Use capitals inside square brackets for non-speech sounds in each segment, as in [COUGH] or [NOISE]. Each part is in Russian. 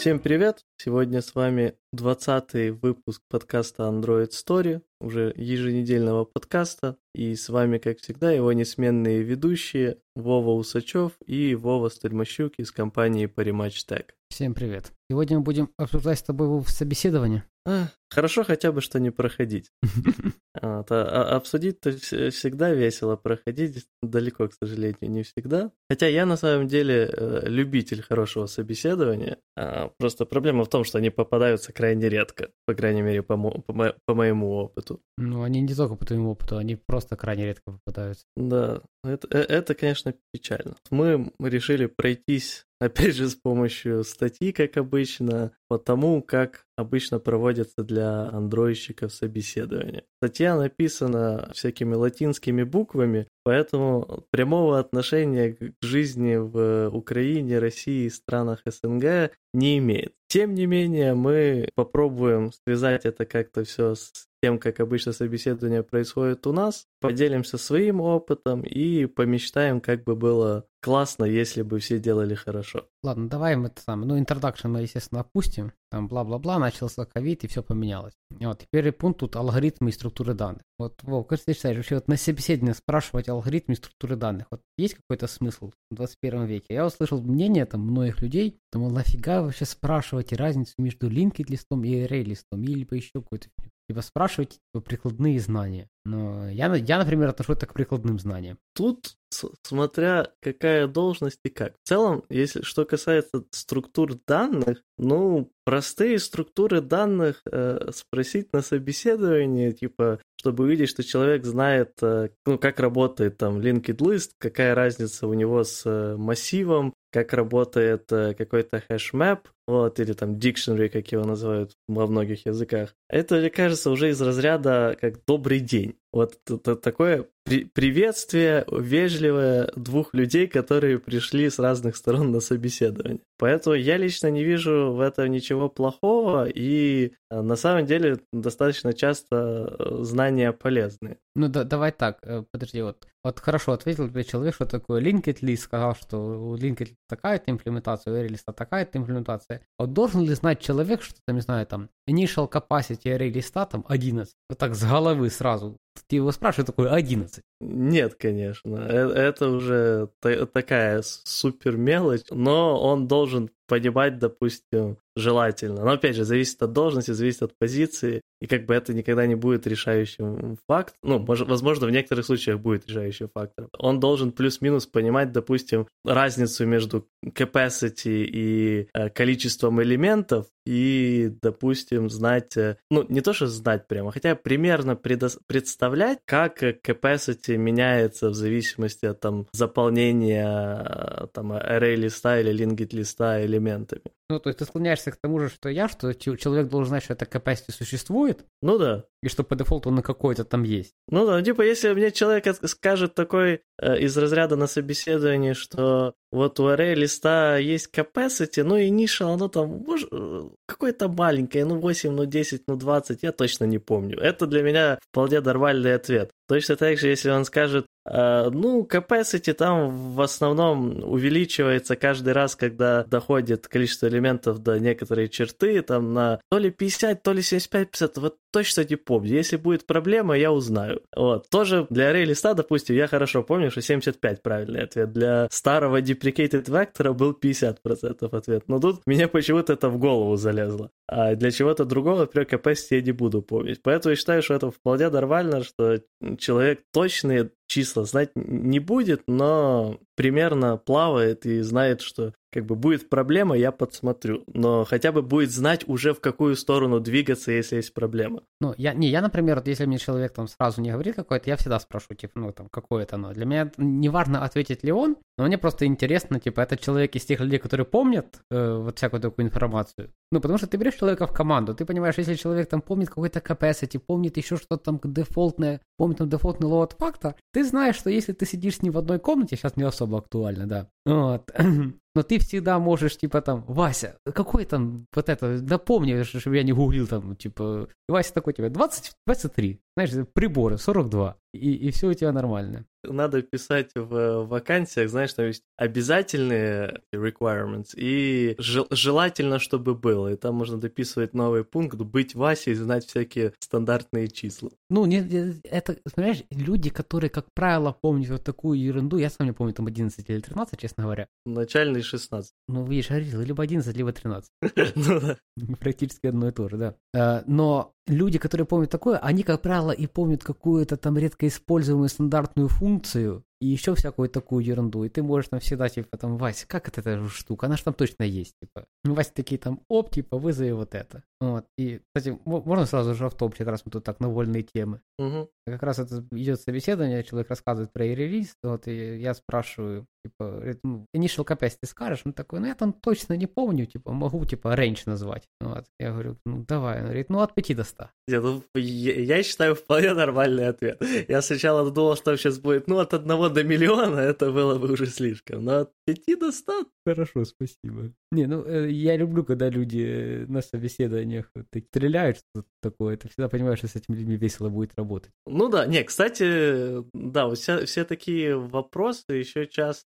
Всем привет! Сегодня с вами 20 выпуск подкаста Android Story, уже еженедельного подкаста. И с вами, как всегда, его несменные ведущие Вова Усачев и Вова Стальмощук из компании Parimatch Tech. Всем привет. Сегодня мы будем обсуждать с тобой собеседование. А, хорошо хотя бы, что не проходить. [LAUGHS] А, а, обсудить-то всегда весело, проходить далеко, к сожалению, не всегда. Хотя я на самом деле э, любитель хорошего собеседования. А, просто проблема в том, что они попадаются крайне редко, по крайней мере, по, мо- по, мо- по моему опыту. Ну, они не только по твоему опыту, они просто крайне редко попадаются. Да, это, э, это, конечно, печально. Мы решили пройтись, опять же, с помощью статьи, как обычно, по тому, как обычно проводятся для андроидщиков собеседования. Статья написана всякими латинскими буквами, поэтому прямого отношения к жизни в Украине, России и странах СНГ не имеет. Тем не менее, мы попробуем связать это как-то все с тем, как обычно собеседование происходит у нас, поделимся своим опытом и помечтаем, как бы было классно, если бы все делали хорошо. Ладно, давай мы это самое, ну, интродакшн мы, естественно, опустим, там бла-бла-бла, начался ковид и все поменялось. И вот первый пункт тут алгоритмы и структуры данных. Вот, Вов, как ты считаешь, вообще вот на собеседовании спрашивать алгоритмы и структуры данных, вот есть какой-то смысл в 21 веке? Я услышал мнение там многих людей, думал, нафига вообще спрашивать разницу между linked листом и array листом, или по еще какой-то Типа спрашивать типа, прикладные знания. Но я, я, например, отношу это к прикладным знаниям. Тут смотря какая должность и как. В целом, если что касается структур данных, ну, простые структуры данных э, спросить на собеседовании, типа, чтобы увидеть, что человек знает, э, ну, как работает там linked list, какая разница у него с э, массивом, как работает э, какой-то хэшмэп, вот, или там dictionary, как его называют во многих языках. Это, мне кажется, уже из разряда как «добрый день». Вот это такое при приветствие вежливое двух людей, которые пришли с разных сторон на собеседование. Поэтому я лично не вижу в этом ничего плохого, и э, на самом деле достаточно часто э, знания полезны. Ну да, давай так, подожди, вот, вот хорошо ответил тебе человек, что такое linked list, сказал, что у linked такая-то имплементация, у листа такая-то имплементация. Вот должен ли знать человек, что там, не знаю, там, initial capacity листа там 11, вот так с головы сразу, ты его спрашиваешь, такой 11. Нет, конечно, это уже такая супер мелочь, но он должен понимать, допустим, желательно. Но опять же, зависит от должности, зависит от позиции, и как бы это никогда не будет решающим факт. Ну, может, возможно, в некоторых случаях будет решающим фактором. Он должен плюс-минус понимать, допустим, разницу между capacity и э, количеством элементов, и, допустим, знать, э, ну, не то, что знать прямо, хотя примерно предо- представлять, как capacity меняется в зависимости от там заполнения э, там array листа или linked листа элементами. Ну, то есть ты склоняешься к тому же, что я, что человек должен знать, что эта capacity существует. Ну да. И что по дефолту он на какой-то там есть. Ну да, типа, если мне человек скажет такой э, из разряда на собеседовании, что вот у array листа есть capacity, ну и initial, оно там может, э, какое-то маленькое, ну 8, ну 10, ну 20, я точно не помню. Это для меня вполне нормальный ответ. Точно так же, если он скажет, ну, capacity там в основном увеличивается каждый раз, когда доходит количество элементов до некоторой черты, там на то ли 50, то ли 75-50, вот точно не помню. Если будет проблема, я узнаю. Вот. Тоже для array листа, допустим, я хорошо помню, что 75 правильный ответ. Для старого deprecated вектора был 50% ответ. Но тут мне почему-то это в голову залезло. А для чего-то другого, например, capacity я не буду помнить. Поэтому я считаю, что это вполне нормально, что человек точные числа знать не будет, но примерно плавает и знает, что как бы будет проблема, я подсмотрю. Но хотя бы будет знать уже в какую сторону двигаться, если есть проблема. Ну, я, не, я, например, вот если мне человек там сразу не говорит какое-то, я всегда спрошу, типа, ну, там, какое это оно. Для меня не важно, ответить ли он, но мне просто интересно, типа, это человек из тех людей, которые помнят э, вот всякую такую информацию. Ну, потому что ты берешь человека в команду, ты понимаешь, если человек там помнит какой-то capacity, помнит еще что-то там дефолтное, помнит там дефолтный load факта, ты знаешь, что если ты сидишь с ним в одной комнате, сейчас не особо актуально, да, вот, [CLEARS THROAT] но ты всегда можешь, типа, там, Вася, какой там, вот это, напомни, чтобы я не гуглил там, типа, Вася такой тебе, 20, 23, знаешь, приборы, 42. И, и все у тебя нормально. Надо писать в вакансиях, знаешь, там есть обязательные requirements и жел- желательно, чтобы было. И там можно дописывать новый пункт, быть Васей, знать всякие стандартные числа. Ну, не, это, понимаешь, люди, которые, как правило, помнят вот такую ерунду, я сам не помню, там 11 или 13, честно говоря. Начальный 16. Ну, видишь, говорил, либо 11, либо 13. [LAUGHS] Ну да. Практически одно и то же, да. А, но люди, которые помнят такое, они, как правило, и помнят какую-то там редко используемую стандартную функцию, и еще всякую такую ерунду. И ты можешь там всегда, типа, там, Вася, как это эта штука? Она же там точно есть, типа. Ну, Вася такие там, оп, типа, вызови вот это. Вот. И, кстати, можно сразу же в топ, раз мы тут так на вольные темы. Угу. Как раз это идет собеседование, человек рассказывает про релиз, вот, и я спрашиваю, типа, ну, initial capacity скажешь? Он такой, ну, я там точно не помню, типа, могу, типа, range назвать. Вот. Я говорю, ну, давай. Он говорит, ну, от 5 до 100. Я, ну, я, я считаю, вполне нормальный ответ. Я сначала думал, что сейчас будет, ну, от 1 до миллиона, это было бы уже слишком. Но от 5 до 100... Хорошо, спасибо. Не, ну, э, я люблю, когда люди э, на собеседованиях так стреляют что-то такое. Ты всегда понимаешь, что с этими людьми весело будет работать. Ну да, не, кстати, да, все, все такие вопросы еще часто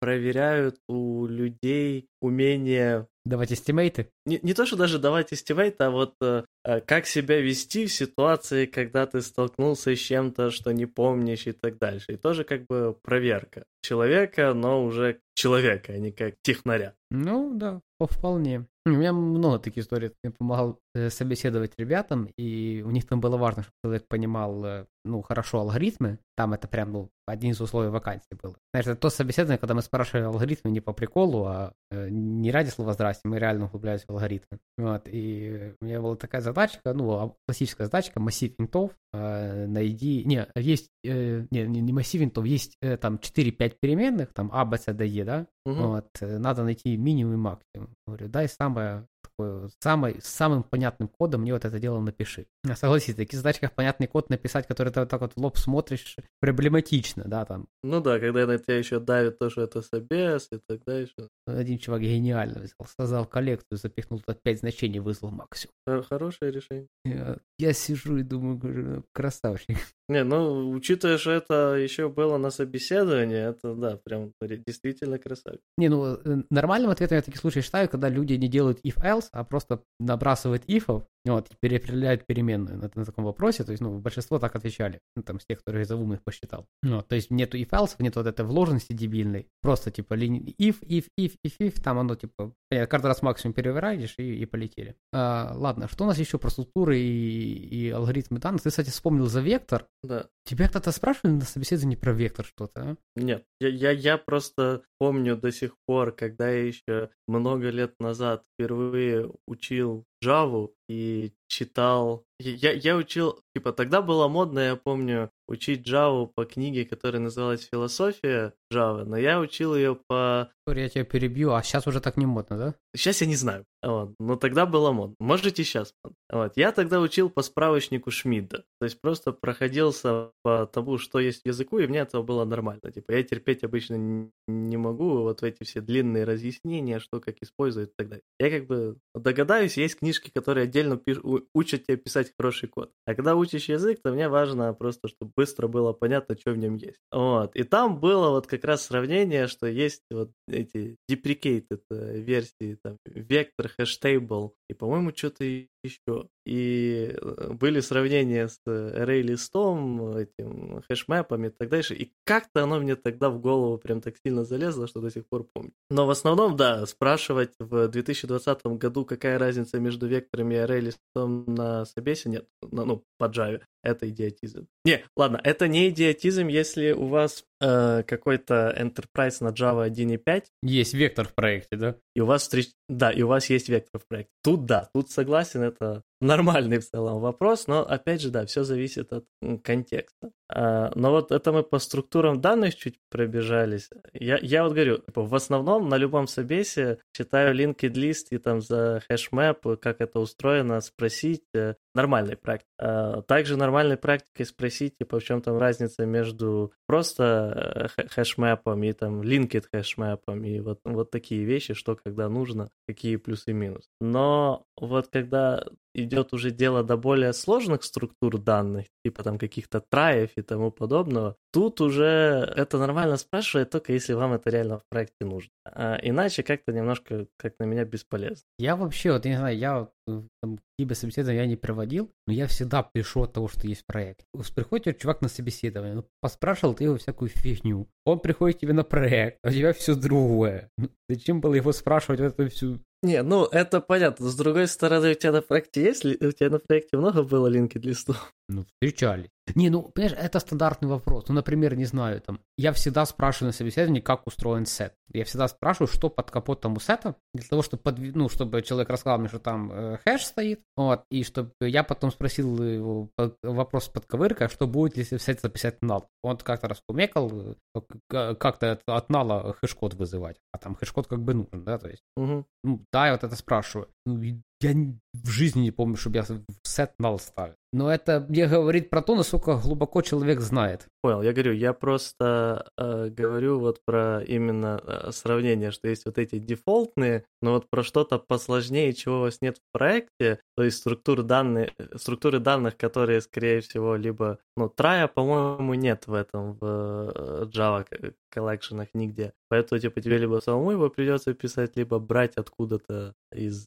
проверяют у людей умение Давать estimate ы? Не, не то, что даже давать estimate ы, а вот э, э, как себя вести в ситуации, когда ты столкнулся с чем-то, что не помнишь и так дальше. И тоже как бы проверка человека, но уже человека, а не как технаря. Ну да, вполне. У меня много таких историй. Я помогал собеседовать ребятам, и у них там было важно, чтобы человек понимал, э, ну, хорошо алгоритмы. Там это прям, ну, один из условий вакансии было. Знаешь, это то собеседование, когда мы спрашивали алгоритмы не по приколу, а э, не ради слова «здрасте», мы реально углублялись в алгоритмы. Вот, и у меня была такая задачка, ну, а, классическая задачка, массив int ов, найди... Не, есть... не, не массив int ов, есть там 4-5 переменных, там А, Б, С, Д, Е, да? Угу. Вот, надо найти минимум и максимум. Говорю, дай самое такое, самой, самым понятным кодом мне вот это дело напиши. Согласись, в таких задачках понятный код написать, который ты вот так вот в лоб смотришь, проблематично, да, там. Ну да, когда на тебя еще давит то, что это собес и так дальше. Один чувак гениально взял, создал коллекцию, запихнул туда 5 значений, вызвал максимум. Хорошее решение. Я, я сижу и думаю, говорю, красавчик. Не, ну, учитывая, что это еще было на собеседовании, это, да, прям действительно красавчик. Не, ну, э, нормальным ответом я в таких случаях считаю, когда люди не делают if-else, а просто набрасывают ифов, вот, и переопределяют переменную на, на таком вопросе, то есть, ну, большинство так отвечали, ну, там, с тех, которые за ум их посчитал. Ну, то есть, нету if-else, нету вот этой вложенности дебильной, просто, типа, if, if, if, if, if, там оно, типа, каждый раз максимум перевираешь и, и полетели. А, ладно, что у нас еще про структуры и, и алгоритмы данных? Ты, кстати, вспомнил за вектор, да. Тебя кто-то спрашивали на собеседовании про вектор что-то, а? Нет, я, я, я просто помню до сих пор, когда я еще много лет назад впервые учил Java и читал... Я, я учил... Типа, тогда было модно, я помню, учить Java по книге, которая называлась «Философия Java», но я учил ее по... Я тебя перебью, а сейчас уже так не модно, да? Сейчас я не знаю, вот. но тогда было модно. Можете сейчас. Вот. Я тогда учил по справочнику Шмидта, то есть просто проходился по тому, что есть в языку, и мне этого было нормально. Типа, я терпеть обычно не могу вот эти все длинные разъяснения, что как использовать и так далее. Я как бы догадаюсь, есть книжки, которые отдельно пиш... учат тебя писать хороший код. А когда учишь язык, то мне важно просто, чтобы быстро было понятно, что в нем есть. Вот. И там было вот как раз сравнение, что есть вот эти deprecated э, версии, там, вектор, hashtable, и, по-моему, что-то еще. И э, были сравнения с array-листом, этим хэшмэпами и так дальше. И как-то оно мне тогда в голову прям так сильно залезло, что до сих пор помню. Но в основном, да, спрашивать в 2020 году, какая разница между векторами и array-листом на собесе, нет, ну, по Java. Это идиотизм. Не, ладно, это не идиотизм, если у вас э, какой-то enterprise на Java 1.5. Есть вектор в проекте, да? И у вас встреч... Да, и у вас есть вектор в проекте. Тут да, тут согласен, это нормальный в целом вопрос, но опять же, да, все зависит от контекста. А, но вот это мы по структурам данных чуть пробежались. Я, я вот говорю, типа, в основном на любом собесе читаю linked list и там за хэшмэп, как это устроено, спросить э, нормальной практикой. А, также нормальной практикой спросить, типа, в чем там разница между просто э, хэшмэпом и там linked хэшмэпом и вот, вот такие вещи, что когда нужно, какие плюсы и минусы. Но вот когда идет уже дело до более сложных структур данных, типа там каких-то траев и тому подобного, тут уже это нормально спрашивать, только если вам это реально в проекте нужно. А иначе как-то немножко, как на меня, бесполезно. Я вообще, вот, я не знаю, я э, там, какие бы собеседования я не проводил, но я всегда пишу от того, что есть проект. Приходит чувак на собеседование, ну, поспрашивал ты его всякую фигню. Он приходит тебе на проект, а у тебя все другое. Зачем было его спрашивать вот эту всю не, ну это понятно. С другой стороны, у тебя на проекте есть у тебя на проекте много было линки листов? Ну, встречали. Не, ну, понимаешь, это стандартный вопрос. Ну, например, не знаю, там, я всегда спрашиваю на собеседовании, как устроен сет. Я всегда спрашиваю, что под капотом у сета, для того, чтобы, подв... ну, чтобы человек рассказал мне, что там э, хэш стоит, вот, и чтобы я потом спросил его вопрос под ковыркой, что будет, если в сет записать нал. Он как-то раз помекал, э, как-то от, от null а хэш-код вызывать, а там хэш-код как бы нужен, да, то есть. Угу. Ну, да, я вот это спрашиваю. Ну, я в жизни не помню, чтобы я set null ставил. Но это мне говорит про то, насколько глубоко человек знает. Понял, я говорю, я просто э, говорю вот про именно э, сравнение, что есть вот эти дефолтные, но вот про что-то посложнее, чего у вас нет в проекте, то есть структуры данных, структуры данных, которые, скорее всего, либо, ну, trie я, по-моему, нет в этом, в э, Java коллекшенах нигде. Поэтому, типа, тебе либо самому его придется писать, либо брать откуда-то из,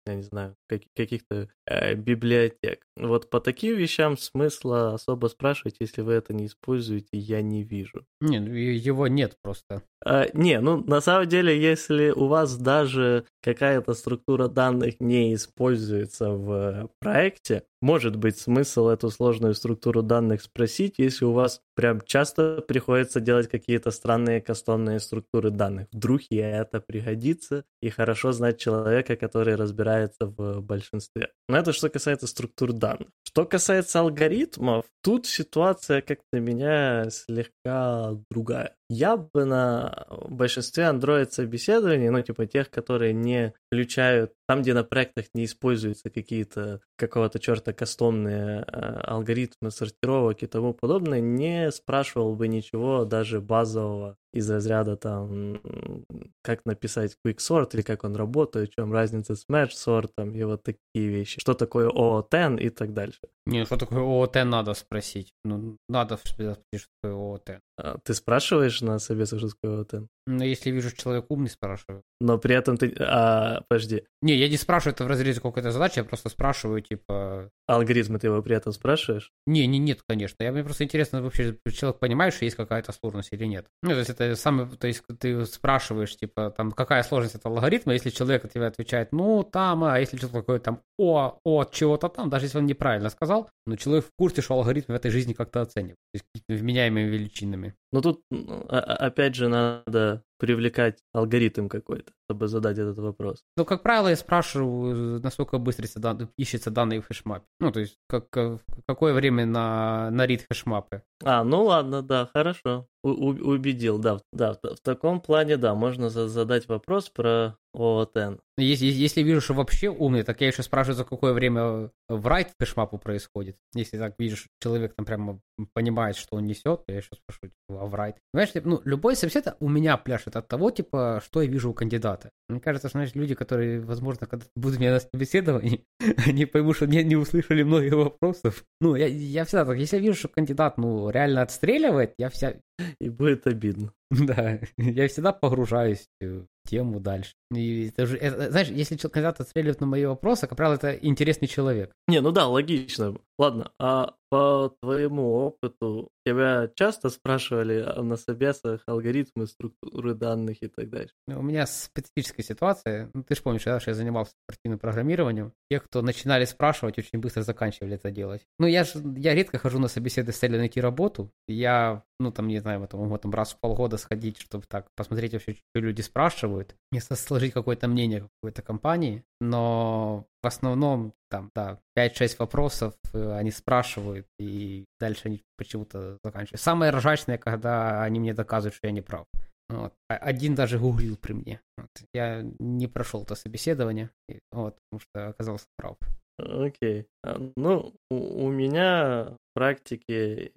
я не знаю, каких-то э, библиотек. Вот по таким вещам смысла особо спрашивать, если вы это не используете, я не вижу. Не, ну, его нет просто. А, не, ну на самом деле, если у вас даже какая-то структура данных не используется в проекте, может быть смысл эту сложную структуру данных спросить, если у вас прям часто приходится делать какие-то странные кастомные структуры данных. Вдруг и это пригодится, и хорошо знать человека, который разбирается в большинстве. Но это что касается структур данных. Что касается алгоритмов, тут ситуация как-то меня слегка другая. Я бы на большинстве Android собеседований, ну, типа тех, которые не включают, там, где на проектах не используются какие-то какого-то черта кастомные э, алгоритмы сортировок и тому подобное, не спрашивал бы ничего даже базового из разряда там, как написать quick sort или как он работает, в чем разница с match сортом и вот такие вещи. Что такое OOTN и так дальше. Не, что такое OOTN надо спросить. Ну, надо спросить, что такое OOTN. А, ты спрашиваешь на собесе, что такое OOTN? Ну, если вижу, человек умный, спрашиваю. Но при этом ты... А, подожди. Не, я не спрашиваю это в разрезе какой-то задачи, я просто спрашиваю, типа... Алгоритмы ты его при этом спрашиваешь? Не, не, нет, конечно. Я, мне просто интересно, вообще человек понимает, что есть какая-то сложность или нет. Ну, то есть это самый... То есть ты спрашиваешь, типа, там, какая сложность этого алгоритма, если человек тебе отвечает, ну, там, а если что-то такое там, о, от чего-то там, даже если он неправильно сказал, но человек в курсе, что алгоритм в этой жизни как-то оценивает, то есть какими-то вменяемыми величинами. Ну, тут, опять же, надо привлекать алгоритм какой-то, чтобы задать этот вопрос? Ну, как правило, я спрашиваю, насколько быстро ищется данные в хэшмапе. Ну, то есть, как, какое время на, на read хэшмапы. А, ну ладно, да, хорошо. У, убедил, да. Да, в таком плане, да, можно задать вопрос про ООТН. Если, если вижу, что вообще умный, так я еще спрашиваю, за какое время в райт в хэшмапу происходит. Если так видишь, человек там прямо понимает, что он несет, я еще спрашиваю, типа, а в райт. Понимаешь, ну, любой собеседование у меня пляшет от того, типа, что я вижу у кандидата. Мне кажется, что, знаешь, люди, которые, возможно, когда будут меня на собеседовании, [LAUGHS] они поймут, что не, не услышали многих вопросов. Ну, я, я всегда так, если я вижу, что кандидат, ну, реально отстреливает, я вся... [LAUGHS] И будет обидно. Да, [LAUGHS] я всегда погружаюсь в тему дальше. И это же, это, знаешь, если кандидат отстреливает на мои вопросы, как правило, это интересный человек. Не, ну да, логично. Ладно, а по твоему опыту тебя часто спрашивали на собесах алгоритмы, структуры данных и так дальше? У меня специфическая ситуация. Ну, ты же помнишь, да, что я занимался спортивным программированием. Те, кто начинали спрашивать, очень быстро заканчивали это делать. Ну, я же я редко хожу на собеседы с целью найти работу. Я, ну, там, не знаю, в этом, раз в полгода сходить, чтобы так посмотреть вообще, что люди спрашивают, не сложить какое-то мнение какой-то компании. Но в основном там, да, 5-6 вопросов э, они спрашивают, и дальше они почему-то заканчивают. Самое ржачное, когда они мне доказывают, что я не прав. Вот. А один даже гуглил при мне. Вот. Я не прошел то собеседование, вот, потому что оказался прав. Окей. Ну, у, у меня практики,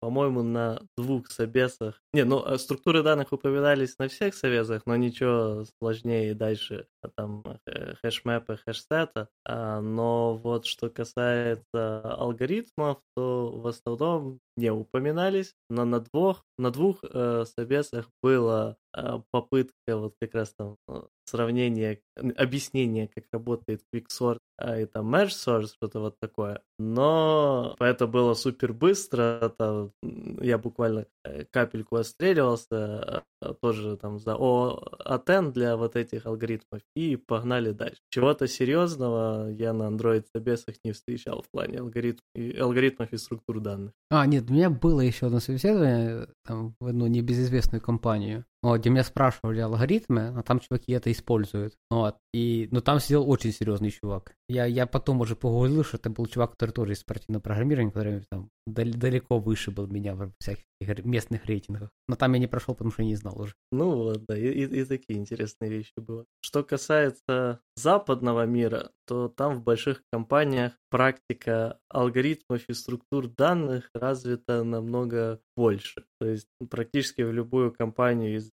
по-моему, на двух собесах. Не, ну, э, структуры данных упоминались на всех собесах, но ничего сложнее дальше, а там э, хэшмэпа, хэшсета. А, но вот что касается алгоритмов, то в основном не упоминались, но на двух, на двух э, собесах была э, попытка вот как раз там э, сравнения, объяснения, как работает quicksort а, и там merge что-то вот такое. Но это было супер быстро, это, я буквально э, капельку отстреливался, а, тоже там за OAuth для вот этих алгоритмов и погнали дальше. Чего-то серьезного я на Android собесах не встречал в плане алгоритм, алгоритмов и структур данных. А, нет, у меня было еще одно собеседование там, в одну небезызвестную компанию. Вот, где меня спрашивали алгоритмы, а там чуваки это используют. Вот. И, ну, там сидел очень серьезный чувак. Я, я потом уже погуглил, что это был чувак, который тоже из спортивного программирования, который там далеко выше был меня в всяких местных рейтингах. Но там я не прошел, потому что не знал уже. Ну вот, да, и, и, такие интересные вещи было. Что касается западного мира, то там в больших компаниях практика алгоритмов и структур данных развита намного больше. То есть практически в любую компанию из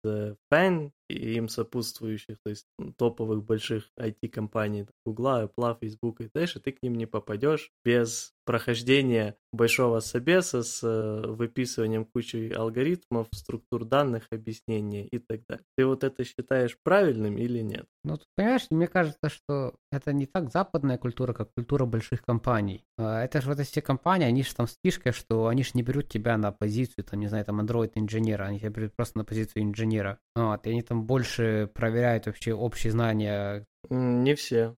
FAN и им сопутствующих, то есть топовых больших IT-компаний, Google, Apple, Facebook и дальше, ты к ним не попадешь без прохождения большого собеса с э, выписыванием кучи алгоритмов, структур данных, объяснения и так далее. Ты вот это считаешь правильным или нет? Ну, ты понимаешь, мне кажется, что это не так западная культура, как культура больших компаний. А, это же вот эти компании, они же там с фишкой, что они же не берут тебя на позицию, там, не знаю, там, Android-инженера, они тебя берут просто на позицию инженера. Вот, и они там больше проверяют вообще общие знания. Не все.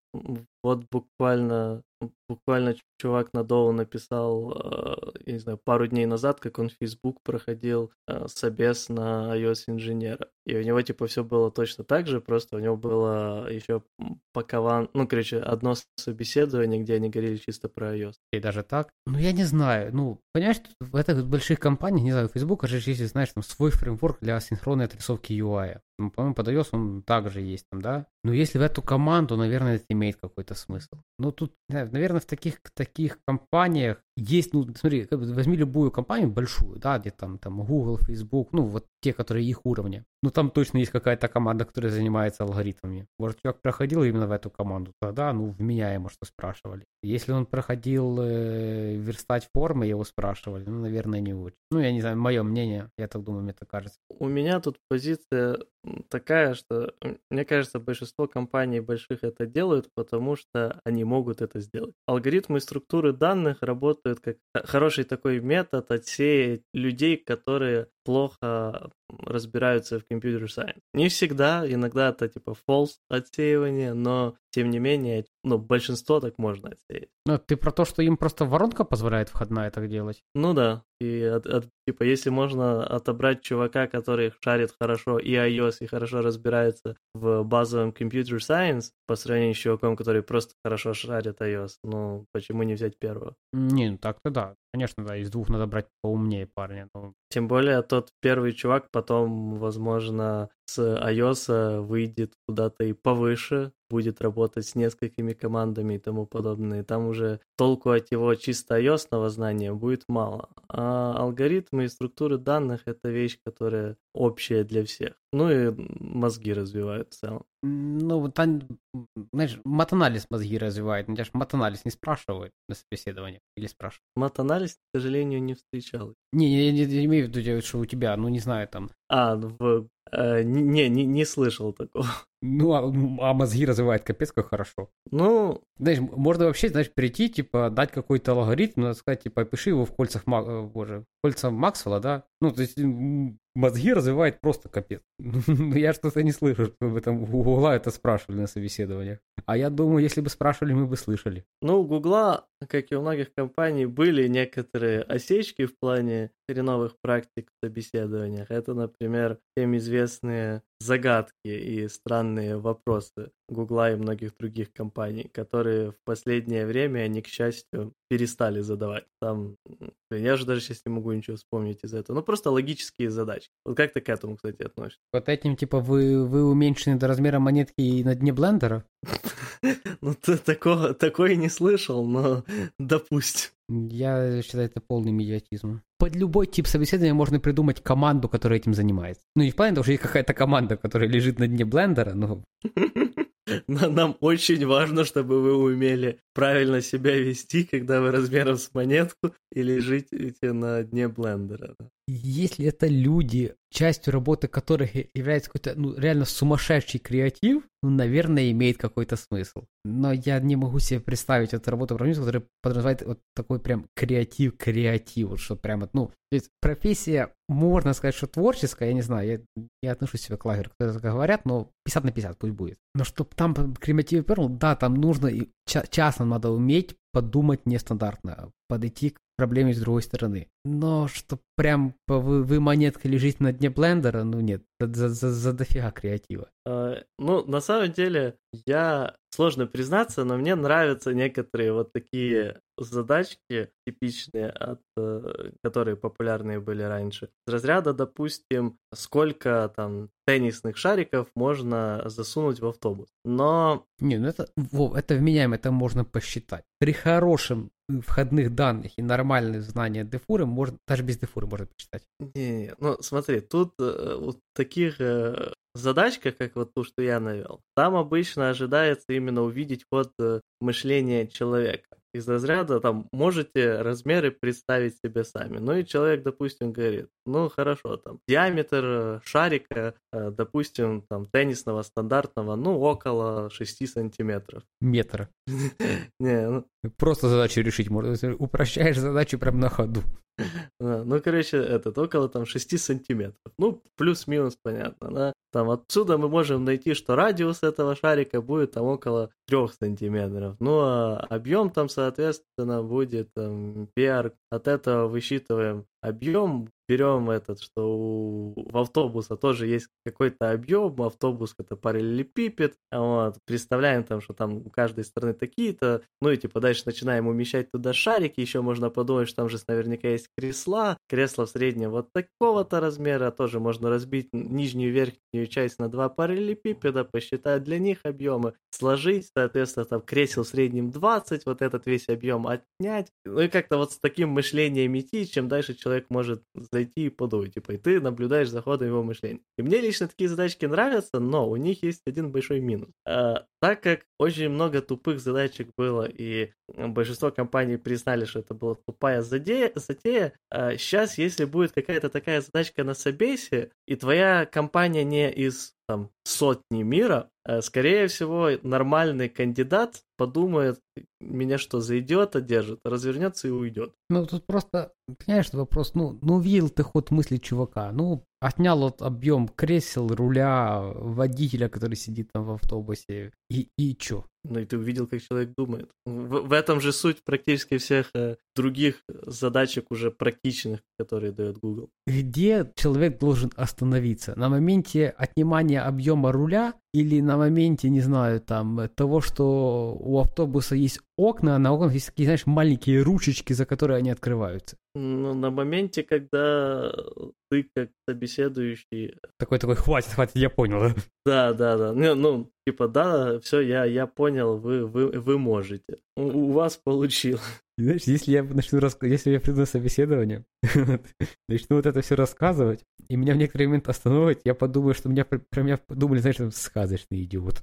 Вот буквально буквально чувак на Доу написал, э, я не знаю, пару дней назад, как он в Facebook проходил э, собес на iOS инженера. И у него, типа, все было точно так же, просто у него было еще пакован, ну, короче, одно собеседование, где они говорили чисто про iOS. И даже так? Ну, я не знаю. Ну, понимаешь, в этих больших компаниях, не знаю, Facebook, же если знаешь, там свой фреймворк для синхронной отрисовки UI. Ну, по-моему, под iOS он также есть там, да? Но если в эту команду, наверное, это имеет какой-то смысл. Ну, тут, наверное, в таких, таких компаниях есть, ну, смотри, возьми любую компанию большую, да, где там, там Google, Facebook, ну, вот те, которые их уровня. Ну, там точно есть какая-то команда, которая занимается алгоритмами. Может, человек проходил именно в эту команду, тогда, ну, вменяемо, что спрашивали. Если он проходил э, верстать формы, его спрашивали, ну, наверное, не очень. Ну, я не знаю, мое мнение, я так думаю, мне так кажется. У меня тут позиция такая, что мне кажется, большинство компаний больших это делают, потому что они могут это сделать. Алгоритмы структуры данных работают как хороший такой метод отсеять людей, которые плохо разбираются в компьютер сайенс. Не всегда, иногда это типа false отсеивание, но тем не менее, ну, большинство так можно отсеять. Ну, ты про то, что им просто воронка позволяет входная так делать? Ну да, и от, от, типа, если можно отобрать чувака, который шарит хорошо и iOS, и хорошо разбирается в базовом компьютер science, по сравнению с чуваком, который просто хорошо шарит iOS, ну, почему не взять первого? Не, ну так-то да. Конечно, да, из двух надо брать поумнее парня. Но... Тем более тот первый чувак потом, возможно, с iOS выйдет куда-то и повыше, будет работать с несколькими командами и тому подобное. И там уже толку от его чисто ios знания будет мало. А алгоритмы и структуры данных — это вещь, которая общая для всех. Ну и мозги развивают в целом. Ну, вот, знаешь, матанализ мозги развивает. Ну, тебя же матанализ не спрашивают на собеседовании или спрашивают? Матанализ, к сожалению, не встречал. Не, я не, не имею в виду, что у тебя, ну, не знаю, там... А, в Э, не, не, не слышал такого. [LAUGHS] Ну, а, а мозги развивает капец как хорошо. Ну... Знаешь, можно вообще, знаешь, прийти, типа, дать какой-то алгоритм, сказать, типа, пиши его в кольцах, э, боже, кольца Максвелла, да? Ну, то есть мозги развивает просто капец. [LAUGHS] Ну, я что-то не слышу, чтобы там у Гугла это спрашивали на собеседованиях. А я думаю, если бы спрашивали, мы бы слышали. Ну, у Гугла, как и у многих компаний, были некоторые осечки в плане хреновых практик в собеседованиях. Это, например, всем известные загадки и странные вопросы Гугла и многих других компаний, которые в последнее время они, к счастью, перестали задавать. Там, я же даже сейчас не могу ничего вспомнить из этого. Ну, просто логические задачи. Вот как ты к этому, кстати, относишься? Вот этим, типа, вы, вы уменьшены до размера монетки на дне блендера? [LAUGHS] Ну, ты такого, такой не слышал, но [LAUGHS] допустим. Я считаю, это полный медиатизм. Под любой тип собеседования можно придумать команду, которая этим занимается. Ну, не в плане того, что есть какая-то команда, которая лежит на дне блендера, но... [LAUGHS] Нам очень важно, чтобы вы умели правильно себя вести, когда вы размером с монетку и лежите на дне блендера. Если это люди, частью работы которых является какой-то ну, реально сумасшедший креатив, ну, наверное, имеет какой-то смысл. Но я не могу себе представить эту работу программиста, которая подразумевает вот такой прям креатив-креатив, вот что прям, ну, то есть профессия, можно сказать, что творческая, я не знаю, я, я отношусь себя к лагерю, которые так говорят, но 50 на 50 пусть будет. Но чтобы там креатив перл, да, там нужно, и часто надо уметь подумать нестандартно, подойти к проблеме с другой стороны. Но что прям вы, вы монеткой лежите на дне блендера, ну нет, за, за, за дофига креатива. Uh, ну, на самом деле, я сложно признаться, но мне нравятся некоторые вот такие задачки типичные, от, э, которые популярные были раньше. Из разряда, допустим, сколько там теннисных шариков можно засунуть в автобус. Но... Не, ну это, Вов, это вменяемо, это можно посчитать. При хорошем входных данных и нормальных знания дефуры, можно, даже без дефуры можно посчитать. Не, ну смотри, тут э, вот таких э, задачках, как вот ту, что я навел, там обычно ожидается именно увидеть ход э, мышления человека из разряда, там, можете размеры представить себе сами. Ну и человек, допустим, говорит, ну хорошо, там, диаметр э, шарика, э, допустим, там, теннисного стандартного, ну, около 6 сантиметров. Метра. [LAUGHS] Не, ну... Просто задачу решить можно, упрощаешь задачу прям на ходу. Ну, короче, этот, около там 6 сантиметров. Ну, плюс-минус, понятно, да. Там отсюда мы можем найти, что радиус этого шарика будет там около 3 сантиметров. Ну, а объем там, соответственно, будет там PR. От этого высчитываем объем, берем этот, что у, в автобуса тоже есть какой-то объем, автобус это параллелепипед, вот, представляем там, что там у каждой стороны такие-то, ну и типа дальше начинаем умещать туда шарики, еще можно подумать, что там же наверняка есть кресла, кресло в среднем вот такого-то размера, тоже можно разбить нижнюю и верхнюю часть на два параллелепипеда, посчитать для них объемы, сложить, соответственно, там кресел в среднем 20, вот этот весь объем отнять, ну и как-то вот с таким мышлением идти, чем дальше человек может зайти и подумать, типа, и ты наблюдаешь за ходом его мышления. И мне лично такие задачки нравятся, но у них есть один большой минус. А, так как очень много тупых задачек было, и большинство компаний признали, что это была тупая затея, затея а сейчас, если будет какая-то такая задачка на собесе, и твоя компания не из там, сотни мира, а, скорее всего, нормальный кандидат подумает, меня что, зайдет, одержит, развернется и уйдет. Ну, тут просто, понимаешь, вопрос, ну, ну видел ты ход мысли чувака, ну, отнял вот объем кресел, руля, водителя, который сидит там в автобусе, и, и чё? Ну и ты увидел, как человек думает. В, в этом же суть практически всех э, других задачек уже практичных, которые дает Google. Где человек должен остановиться? На моменте отнимания объема руля или на моменте, не знаю, там, того, что у автобуса есть окна, а на окнах есть такие, знаешь, маленькие ручечки, за которые они открываются? Ну, на моменте, когда ты как собеседующий... Такой-такой, хватит, хватит, я понял. Да, да, да. Ну, ну типа, да, все, я, я понял, вы, вы, вы можете. У, у вас получилось. Знаешь, если я начну рассказывать, если я приду на собеседование, [LAUGHS] начну вот это все рассказывать, и меня в некоторый момент остановят, я подумаю, что меня про меня подумали, знаешь, там, сказочный идиот.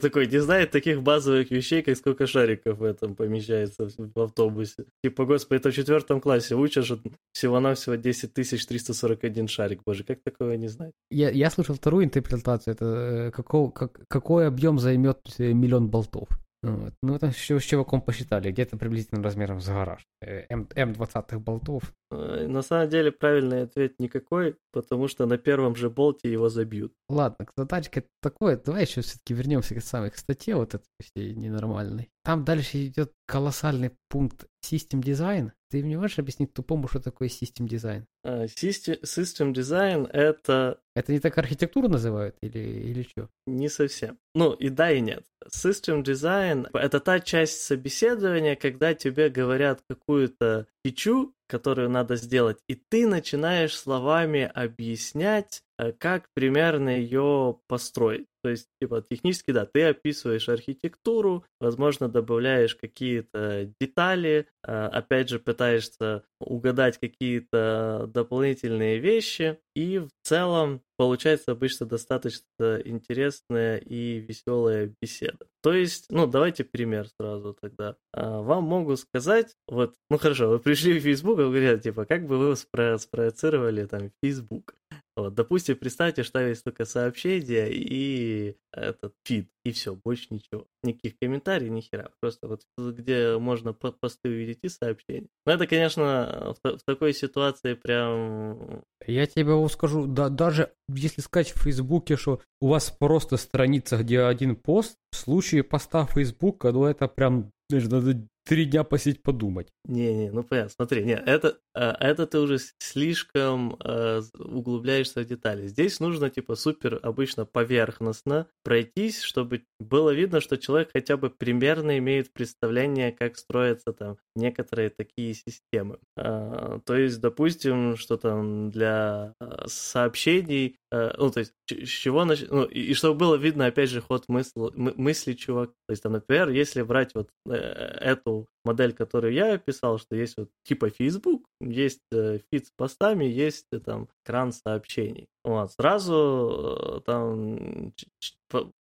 Такой, не знает таких базовых вещей, как сколько шариков в этом помещается в автобусе. Типа, господи, это в четвертом классе что всего-навсего 10 341 шарик. Боже, как такого не знать? Я, я слышал вторую интерпретацию, это э, какой, как, какой объем займет э, миллион болтов. Вот. Ну, там с чуваком посчитали, где-то приблизительно размером с гараж. Э, М, М20 болтов. На самом деле правильный ответ никакой, потому что на первом же болте его забьют. Ладно, задачка такое, давай еще все-таки вернемся к самой к статье вот этой всей ненормальной. Там дальше идет колоссальный пункт System Design. Ты мне можешь объяснить тупому, что такое System Design? System, system Design — это... Это не так архитектуру называют или, или что? Не совсем. Ну, и да, и нет. System Design — это та часть собеседования, когда тебе говорят какую-то фичу, которую надо сделать, и ты начинаешь словами объяснять, э, как примерно ее построить. То есть, типа, технически, да, ты описываешь архитектуру, возможно, добавляешь какие-то детали, а, опять же, пытаешься угадать какие-то дополнительные вещи, и в целом получается обычно достаточно интересная и веселая беседа. То есть, ну, давайте пример сразу тогда. А, вам могут сказать, вот, ну хорошо, вы пришли в Facebook, и говорят, типа, как бы вы спро- спроецировали там Facebook? Вот, допустим, представьте, что есть только сообщение и этот фид, и все, больше ничего. Никаких комментариев, ни хера. Просто вот где можно посты увидеть и сообщения. Но это, конечно, в, в такой ситуации прям... Я тебе скажу, да, даже если сказать в Фейсбуке, что у вас просто страница, где один пост, в случае поста Фейсбука, ну это прям, знаешь, надо три дня посидеть подумать. Не-не, ну понятно, смотри, не, это, это ты уже слишком э, углубляешься в детали. Здесь нужно, типа, супер обычно поверхностно пройтись, чтобы было видно, что человек хотя бы примерно имеет представление, как строятся там некоторые такие системы. Э, то есть, допустим, что там для э, сообщений, э, ну, то есть, с чего начать, ну, и, чтобы было видно, опять же, ход мысли, мысли чувак. То есть, там, например, если брать вот э, эту модель, которую я описал, что есть вот типа Facebook, есть э, фид с постами, есть э, там кран сообщений. Вот, сразу э, там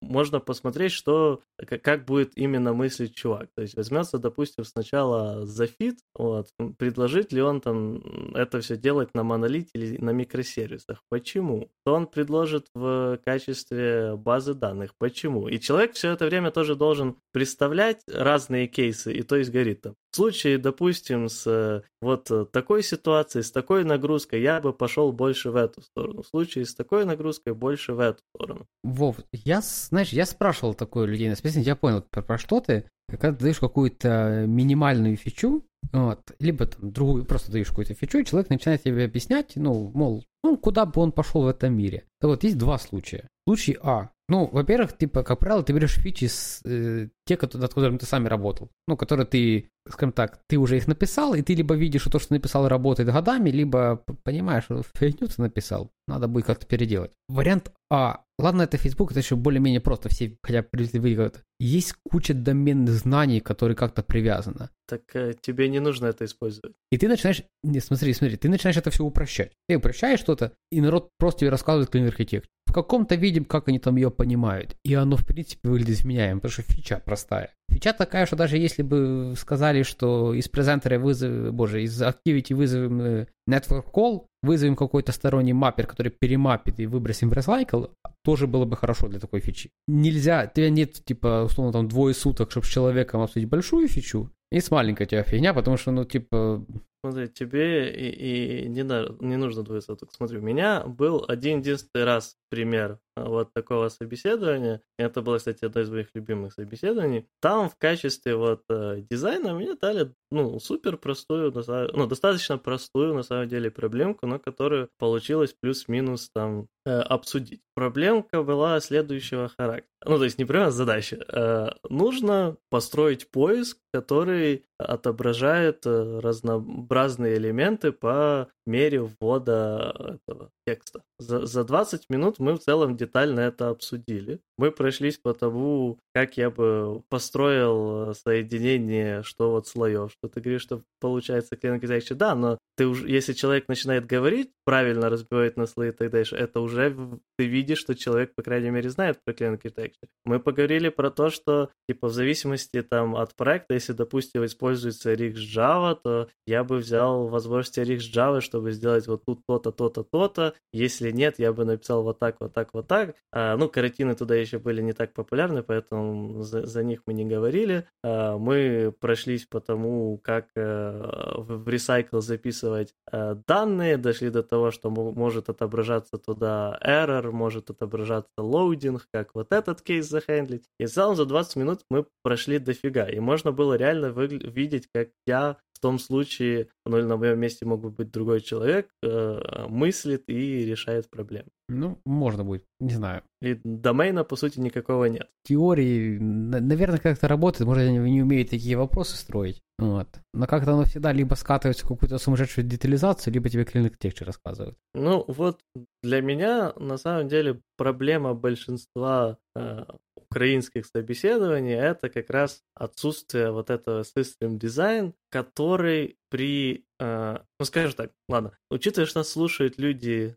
можно посмотреть, что, как будет именно мыслить чувак. То есть возьмется, допустим, сначала за feed, вот, предложит ли он там это все делать на монолите или на микросервисах. Почему? Что он предложит в качестве базы данных. Почему? И человек все это время тоже должен представлять разные кейсы, и то есть говорит там, в случае, допустим, с вот такой ситуацией, с такой нагрузкой, я бы пошел больше в эту сторону. В случае с такой нагрузкой, больше в эту сторону. Вов, я, знаешь, я спрашивал такое людей на специальности, я понял, про, про что ты. Когда ты даешь какую-то минимальную фичу, вот, либо там другую, просто даешь какую-то фичу, и человек начинает тебе объяснять, ну, мол, ну, куда бы он пошел в этом мире. Так вот, есть два случая. Случай А. Ну, во-первых, типа, как правило, ты берешь фичи с э, те, над которыми ты сами работал. Ну, которые ты, скажем так, ты уже их написал, и ты либо видишь, что то, что написал, работает годами, либо понимаешь, что фигню ты написал, надо будет как-то переделать. Вариант А. Ладно, это Facebook, это еще более-менее просто, все хотя выигрывают. Есть куча доменных знаний, которые как-то привязаны. Так э, тебе не нужно это использовать. И ты начинаешь, не, смотри, смотри, ты начинаешь это все упрощать. Ты упрощаешь что-то, и народ просто тебе рассказывает как архитектор. В каком-то виде, как они там ее понимают. И оно, в принципе, выглядит вменяемо, потому что фича простая. Фича такая, что даже если бы сказали, что из презентера вызовем, боже, из Activity вызовем э, Network Call, вызовем какой-то сторонний маппер, который перемапит и выбросим в Recycle, тоже было бы хорошо для такой фичи. Нельзя, у тебя нет, типа, условно, там, двое суток, чтобы с человеком обсудить большую фичу, и с маленькой у тебя фигня, потому что, ну, типа... Смотри, тебе и, и не, не нужно двое суток. Смотри, у меня был один единственный раз пример а, вот такого собеседования. Это было, кстати, одно из моих любимых собеседований. Там в качестве вот э, дизайна мне дали, ну, супер простую, ну, достаточно простую, на самом деле, проблемку, но которую получилось плюс-минус там э, обсудить. Проблемка была следующего характера. Ну, то есть не прямо задача. Э, нужно построить поиск, который отображает разнообразные элементы по мере ввода этого текста. За, за 20 минут мы в целом детально это обсудили. Мы прошлись по тому, как я бы построил соединение, что вот слоев, что ты говоришь, что получается клиент да, но ты уже, если человек начинает говорить, правильно разбивает на слои и так дальше, это уже ты видишь, что человек, по крайней мере, знает про клиент architecture. Мы поговорили про то, что, типа, в зависимости там от проекта, если, допустим, используется Rix Java, то я бы взял возможности Rix Java, чтобы сделать вот тут то-то, то-то, то-то. Если нет, я бы написал вот так, вот так, вот так. А, ну, каротины туда еще были не так популярны, поэтому за, за них мы не говорили. А, мы прошлись по тому, как а, в Recycle записывать а, данные, дошли до того, что может отображаться туда error, может отображаться loading, как вот этот кейс захендлить. И в целом за 20 минут мы прошли дофига, и можно было реально выгля- видеть, как я в том случае, ну или на моем месте мог бы быть другой человек, э, мыслит и решает проблемы. Ну, можно будет, не знаю. И домена, по сути, никакого нет. Теории, наверное, как-то работает, может, они не умеют такие вопросы строить. Вот. Но как-то оно всегда либо скатывается в какую-то сумасшедшую детализацию, либо тебе клиник текче рассказывают. Ну, вот для меня, на самом деле, проблема большинства э, украинских собеседований это как раз отсутствие вот этого system design, который при, э, ну скажем так, ладно, учитывая, что нас слушают люди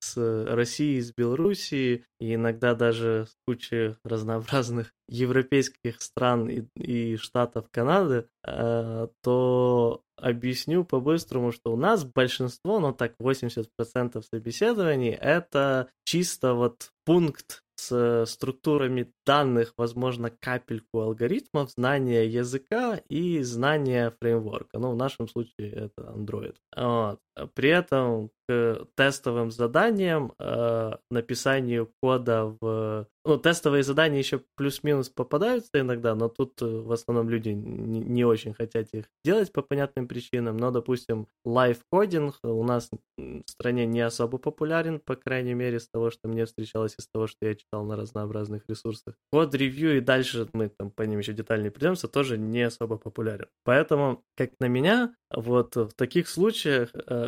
из России, из Белоруссии, и иногда даже с кучей [LAUGHS] разнообразных европейских стран и, и штатов Канады, э, то объясню по-быстрому, что у нас большинство, ну так 80% собеседований, это чисто вот пункт с структурами данных, возможно, капельку алгоритмов, знание языка и знание фреймворка. Ну, в нашем случае это Android. Вот. При этом к тестовым заданиям, э, написанию кода в... Ну, тестовые задания еще плюс-минус попадаются иногда, но тут э, в основном люди не, не очень хотят их делать по понятным причинам. Но, допустим, live coding у нас в стране не особо популярен, по крайней мере, с того, что мне встречалось, из того, что я читал на разнообразных ресурсах. Code review и дальше мы там по ним еще детальнее пройдемся, тоже не особо популярен. Поэтому, как на меня, вот в таких случаях э,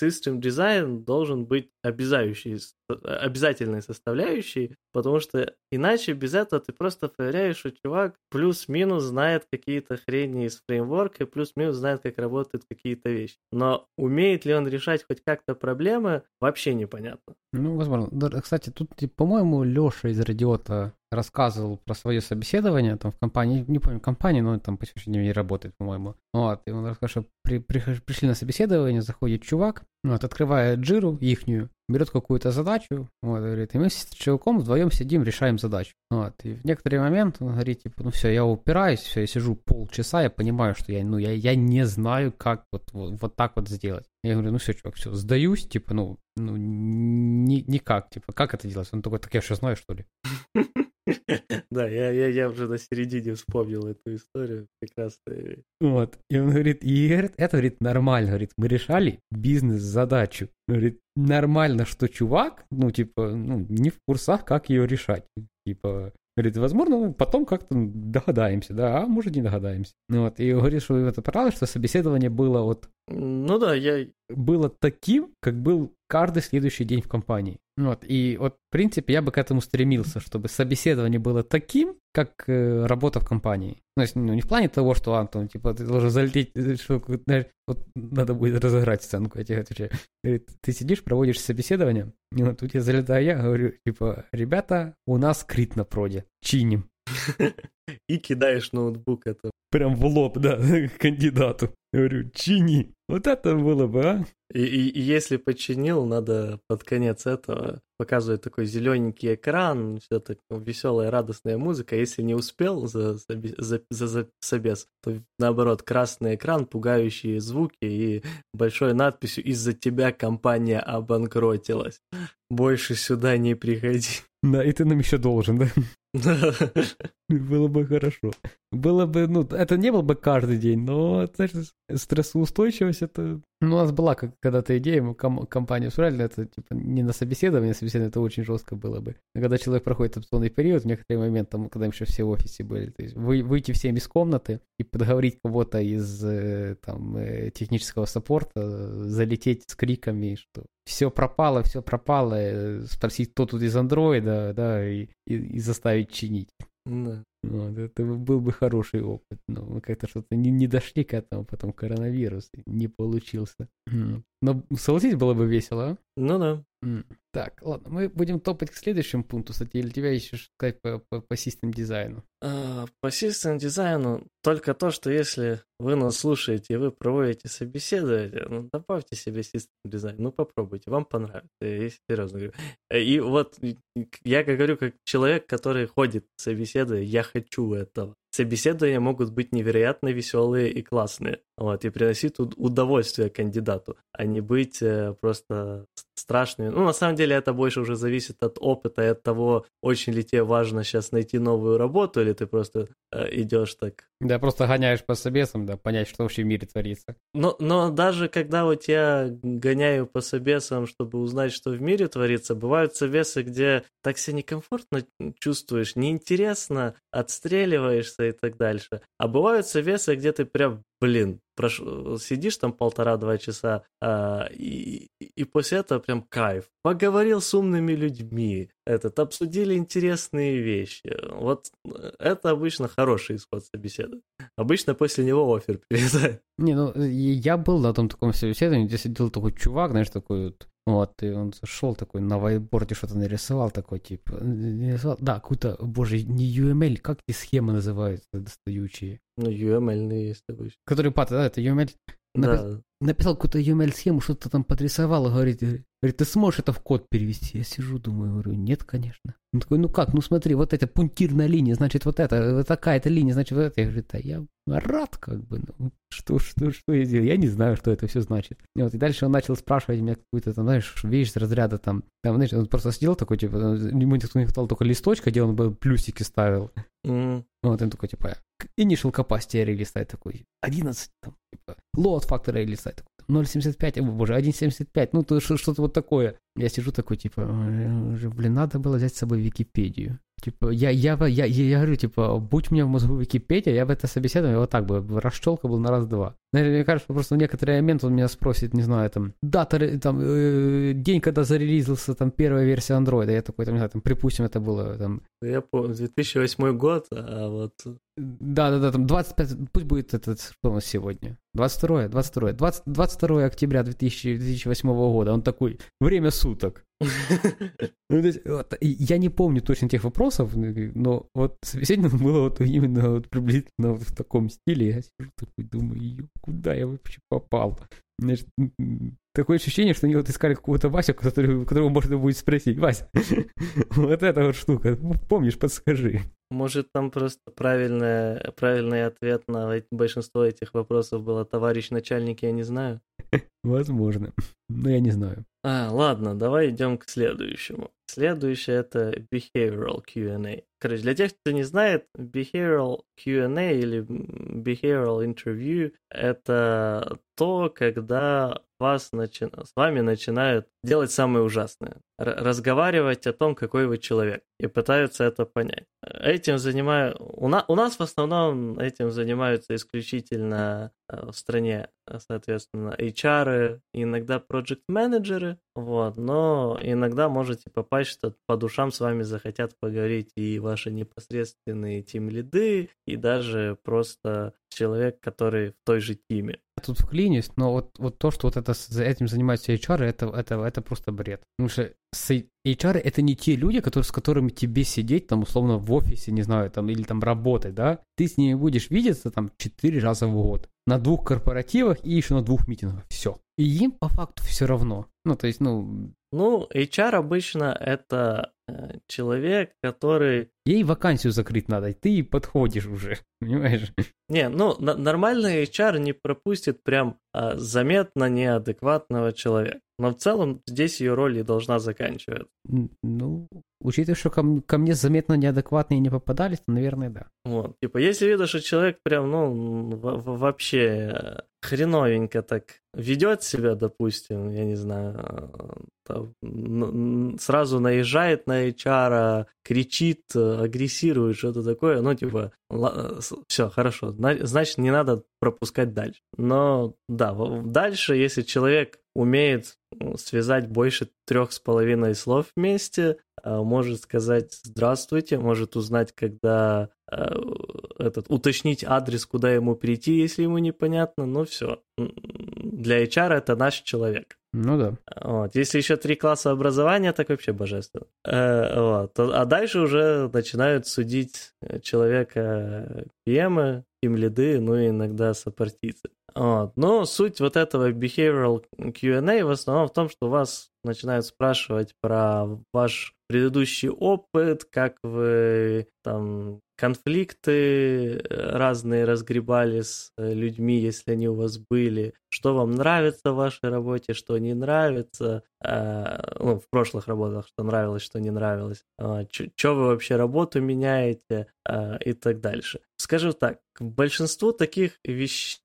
system design должен быть обязающий, обязательной составляющей, потому что иначе без этого ты просто проверяешь, что чувак плюс-минус знает какие-то хрени из фреймворка, плюс-минус знает, как работают какие-то вещи. Но умеет ли он решать хоть как-то проблемы, вообще непонятно. Ну, возможно. Кстати, тут, по-моему, Леша из Радиота рассказывал про свое собеседование там в компании, не помню компании, но там по сегодняшнему дню работает, по-моему. Вот, и он рассказал, что при, при, пришли на собеседование, заходит чувак, вот, открывает джиру ихнюю, берет какую-то задачу, вот, говорит, и мы с чуваком вдвоем сидим, решаем задачу. Вот, и в некоторый момент он говорит, типа, ну все, я упираюсь, все, я сижу полчаса, я понимаю, что я, ну, я, я не знаю, как вот, вот, вот так вот сделать. Я говорю, ну все, чувак, все, сдаюсь, типа, ну, ну, ни, никак, типа, как это делать? Он такой, так я что знаю, что ли? [LAUGHS] [LAUGHS] Да, я, я, я уже на середине вспомнил эту историю прекрасно. Вот. И он говорит, и говорит, это, говорит, нормально. Говорит, мы решали бизнес-задачу. Говорит, нормально, что чувак, ну, типа, ну, не в курсах, как ее решать. Типа, Говорит, возможно, потом как-то догадаемся, да, а может не догадаемся. Ну вот, и говорит, что это правда, что собеседование было вот... Ну да, я... Было таким, как был каждый следующий день в компании. Вот, и вот, в принципе, я бы к этому стремился, чтобы собеседование было таким, как э, работа в компании. Ну, есть, ну, не в плане того, что, Антон, типа, ты должен залететь, э, что, знаешь, вот надо будет разыграть сценку, я тебе отвечаю. Говорит, ты сидишь, проводишь собеседование, и вот тут я залетаю я, говорю, типа, ребята, у нас крит на проде, чиним. [LAUGHS] И кидаешь ноутбук это. Прям в лоб, да, [LAUGHS] кандидату. Говорю, чини. Вот это было бы, а? И, и, и если починил, надо под конец этого показывать такой зелененький экран, все так веселая, радостная музыка. Если не успел за, за, за, за собес, то наоборот, красный экран, пугающие звуки и большой надписью «Из-за тебя компания обанкротилась. Больше сюда не приходи». Да, и ты нам еще должен, да? [LAUGHS] Было бы хорошо. Было бы, ну, это не был бы каждый день, но, знаешь, стрессоустойчивость это... Ну, у нас была когда-то идея, мы ком- компанию строили, это, типа, не на собеседование, собеседование это очень жестко было бы. Но когда человек проходит опционный период, в некоторый момент, там, когда еще все в офисе были, то есть вы, выйти всем из комнаты и подговорить кого-то из, э, там, э, технического саппорта, залететь с криками, что все пропало, все пропало, э, спросить, кто тут из андроида, да, и, и, и заставить чинить. Да. Вот, это был бы хороший опыт. Но мы как-то что-то не, не дошли к этому, потом коронавирус не получился. Но согласись, было бы весело, а? Ну да. Так, ладно, мы будем топать к следующему пункту, кстати, или тебя еще сказать по, по, по систем дизайну? А, по систем дизайну только то, что если вы нас слушаете и вы проводите собеседование, ну, добавьте себе систем дизайн, ну, попробуйте, вам понравится, я серьезно говорю. И вот я говорю, как человек, который ходит собеседовать, я хочу этого. Собеседования могут быть невероятно веселые и классные, вот, и приносить удовольствие кандидату, а не быть э, просто страшными. Ну, на самом деле, это больше уже зависит от опыта и от того, очень ли тебе важно сейчас найти новую работу, или ты просто э, идешь так... Да, просто гоняешь по собесам, да, понять, что вообще в мире творится. Но, но даже когда вот я гоняю по собесам, чтобы узнать, что в мире творится, бывают собесы, где так себя некомфортно чувствуешь, неинтересно, отстреливаешься и так дальше. А бывают собесы, где ты прям, блин, прош... сидишь там полтора-два часа, а, и, и после этого прям кайф. Поговорил с умными людьми, этот, обсудили интересные вещи. Вот это обычно хороший исход собеседования. Обычно после него офер [LAUGHS] прилетает. Не, ну, я был на том таком собеседовании, где сидел такой чувак, знаешь, такой вот вот, и он зашел такой на вайтборде что-то нарисовал, такой, типа, нарисовал, да, какую-то, боже, не UML, как эти схемы называются достающие? Ну, UML есть обычно. Который пат, да, это UML. Да. Написал какую-то UML-схему, что-то там подрисовал, говорит, Говорит, ты сможешь это в код перевести? Я сижу, думаю, говорю, нет, конечно. Он такой, ну как, ну смотри, вот эта пунктирная линия, значит, вот это, вот такая-то линия, значит, вот это. Я говорю, да я рад, как бы, ну, что, что, что я делаю? Я не знаю, что это все значит. И вот, и дальше он начал спрашивать меня какую-то, там, знаешь, вещь из разряда, там, там, знаешь, он просто сидел такой, типа, ему никто не хватало только листочка, где он бы плюсики ставил. Mm. Вот он такой, типа, initial capacity листает такой, 11, там, типа, load factor такой, 0,75, о боже, 1,75, ну то что-то вот такое. Я сижу такой, типа, блин, надо было взять с собой Википедию. Типа, я, я, я, я, я говорю, типа, будь у меня в мозгу Википедия, я бы это собеседование вот так бы, расщелка был на раз-два. Наверное, мне кажется, просто в некоторый момент он меня спросит, не знаю, там, дата, там, э, день, когда зарелизился, там, первая версия андроида, я такой, там, не знаю, там, припустим, это было, там... Я помню, 2008 год, а вот... Да-да-да, там, 25, пусть будет этот, что у нас сегодня? 22 22 20, 22 октября 2000, 2008 года, он такой, время суток. Ну, я не помню точно тех вопросов, но вот собеседование было вот именно вот приблизительно в таком стиле. Я сижу такой, думаю, куда я вообще попал? Значит, такое ощущение, что они вот искали какого-то Васю, который, которого можно будет спросить. Вася, [LAUGHS] вот эта вот штука, помнишь, подскажи. Может, там просто правильный, правильный ответ на большинство этих вопросов было «Товарищ начальник, я не знаю». [LAUGHS] Возможно, но я не знаю. А, ладно, давай идем к следующему. Следующее это behavioral Q&A. Короче, для тех, кто не знает, behavioral Q&A или behavioral interview это то, когда вас начи... с вами начинают делать самое ужасное. Р- разговаривать о том, какой вы человек. И пытаются это понять. Этим занимаю... У, на... У нас в основном этим занимаются исключительно э, в стране, соответственно, HR, иногда project менеджеры вот, но иногда можете попасть, что по душам с вами захотят поговорить и ваши непосредственные тим-лиды, и даже просто человек, который в той же тиме. Я тут вклинюсь, но вот, вот то, что вот это, этим занимаются HR, это, это, это просто бред. Потому что HR это не те люди, которые, с которыми тебе сидеть, там, условно, в офисе, не знаю, там, или там работать, да? Ты с ними будешь видеться там четыре раза в год. На двух корпоративах и еще на двух митингах. Все. И им по факту все равно. Ну, то есть, ну... Ну, HR обычно это э, человек, который... Ей вакансию закрыть надо, и ты подходишь уже, [LAUGHS] понимаешь? Не, ну, нормальный HR не пропустит прям а, заметно неадекватного человека. Но в целом здесь ее роль и должна заканчиваться. Ну, учитывая, что ко, ко мне заметно неадекватные не попадались, то, наверное, да. Вот, типа, если видно, что человек прям, ну, вообще хреновенько так ведет себя, допустим, я не знаю, там, сразу наезжает на HR, кричит, агрессирует, что-то такое, ну, типа, все, хорошо, значит, не надо пропускать дальше. Но, да, дальше, если человек умеет связать больше трех с половиной слов вместе, а, может сказать «здравствуйте», может узнать, когда а, этот, уточнить адрес, куда ему прийти, если ему непонятно, ну все. Для HR это наш человек. Ну да. Вот. Если еще три класса образования, так вообще божественно. Э, вот. А дальше уже начинают судить человека PM, им лиды, ну и иногда сопартийцы. Вот. Но суть вот этого behavioral Q&A в основном в том, что вас начинают спрашивать про ваш предыдущий опыт, как вы там конфликты разные разгребали с людьми, если они у вас были, что вам нравится в вашей работе, что не нравится, ну, в прошлых работах, что нравилось, что не нравилось, что вы вообще работу меняете и так дальше. Скажу так, к большинству таких вещей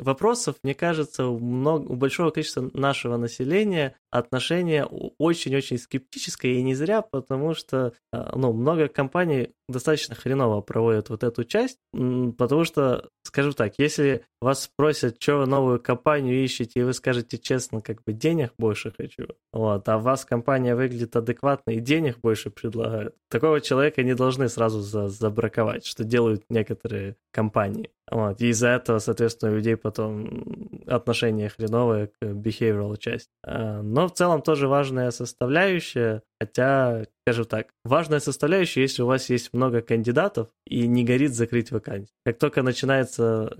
вопросов, мне кажется, у, много, у большого количества нашего населения отношение очень-очень скептическое, и не зря, потому что а, ну, много компаний достаточно хреново проводят вот эту часть, потому что, скажем так, если вас спросят, что вы новую компанию ищете, и вы скажете честно, как бы денег больше хочу, вот, а вас компания выглядит адекватно и денег больше предлагает, такого человека не должны сразу за забраковать, что делают некоторые компании. Вот, и из-за этого, соответственно, у людей потом отношение хреновое к behavioral части. А, но в целом тоже важная составляющая, хотя скажем так, важная составляющая, если у вас есть много кандидатов и не горит закрыть вакансию. Как только начинается...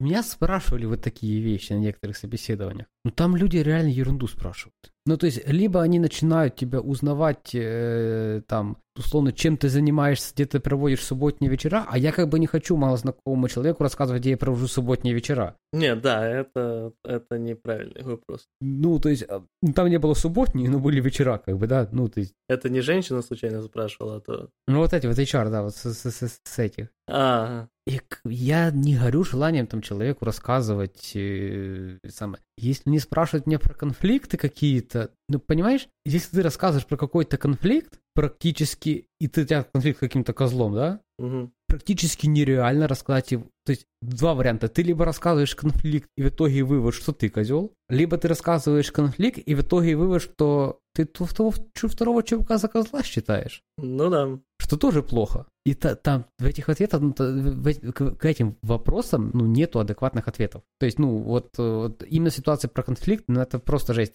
Меня спрашивали вот такие вещи на некоторых собеседованиях. Ну там люди реально ерунду спрашивают. Ну то есть, либо они начинают тебя узнавать, э, там, условно, чем ты занимаешься, где ты проводишь субботние вечера, а я как бы не хочу малознакомому человеку рассказывать, где я провожу субботние вечера. Нет, да, это, это неправильный вопрос. Ну, то есть, а, там не было субботние, но были вечера, как бы, да, ну, есть... Это не женщина случайно спрашивала, а то... Ну вот эти вот HR, да, вот с, с, с, с этих. А, и я не горю желанием там человеку рассказывать э, самое. Если не спрашивают меня про конфликты какие-то, ну понимаешь, если ты рассказываешь про какой-то конфликт, практически, и ты у тебя конфликт каким-то козлом, да? Угу. Практически нереально рассказать его. То есть два варианта. Ты либо рассказываешь конфликт, и в итоге вывод, что ты козел, либо ты рассказываешь конфликт, и в итоге вывод, что ты второго, второго чувака за козла считаешь. Ну да. Что тоже плохо. И та, там в этих ответах, ну, в, к, к этим вопросам, ну, нету адекватных ответов. То есть, ну, вот, вот именно ситуация про конфликт, ну, это просто жесть.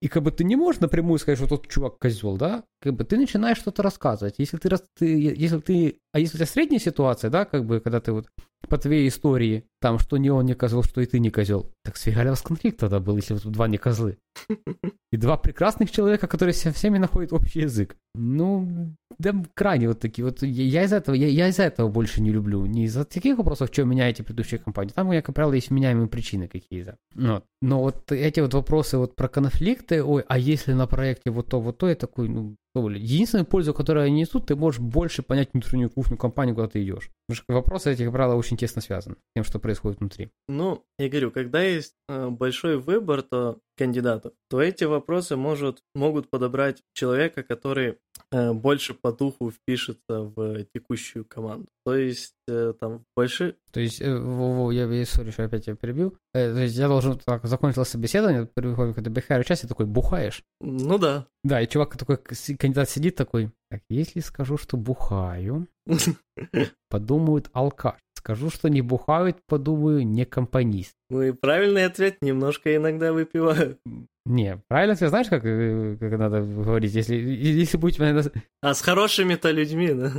И как бы ты не можешь напрямую сказать, что тот чувак козел, да? Как бы ты начинаешь что-то рассказывать. Если ты, ты, если ты, а если у тебя средняя ситуация, да, как бы, когда ты вот по твоей истории, там, что не он не козел, что и ты не козел, так сфига у вас конфликт тогда был, если вот два не козлы. [LAUGHS] И два прекрасных человека, которые со всеми находят общий язык. Ну, да, крайне вот такие. Вот я из этого, я, я из-за этого больше не люблю. Не из-за таких вопросов, что меняете предыдущие компании. Там, как правило, есть меняемые причины какие-то. Вот. Но вот эти вот вопросы вот про конфликты, ой, а если на проекте вот то, вот то, я такой, ну, Единственную пользу, которую они несут, ты можешь больше понять внутреннюю кухню компании, куда ты идешь. Потому что вопросы этих, как правило, очень тесно связаны с тем, что происходит внутри. Ну, я говорю, когда есть э, большой выбор то кандидатов, то эти вопросы может, могут подобрать человека, который э, больше по духу впишется в текущую команду. То есть э, там больше... То есть, Вова, я, я сори, что опять тебя перебил. То есть я должен так, закончилось собеседование, приходим к BHR части, такой, бухаешь? Ну да. Да, и чувак такой, кандидат сидит такой, так, если скажу, что бухаю, [LAUGHS] подумают алкаш. Скажу, что не бухают, подумаю, не компанист. Ну и правильный ответ, немножко иногда выпиваю. Не, правильно ты знаешь, как, э, как надо говорить, если, если будь... А с хорошими-то людьми, да?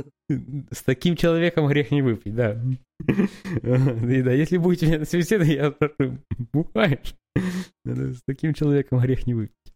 С таким человеком грех не выпить, да. И да, если будете меня на собеседовании, я спрашиваю, бухаешь? С таким человеком грех не выпить.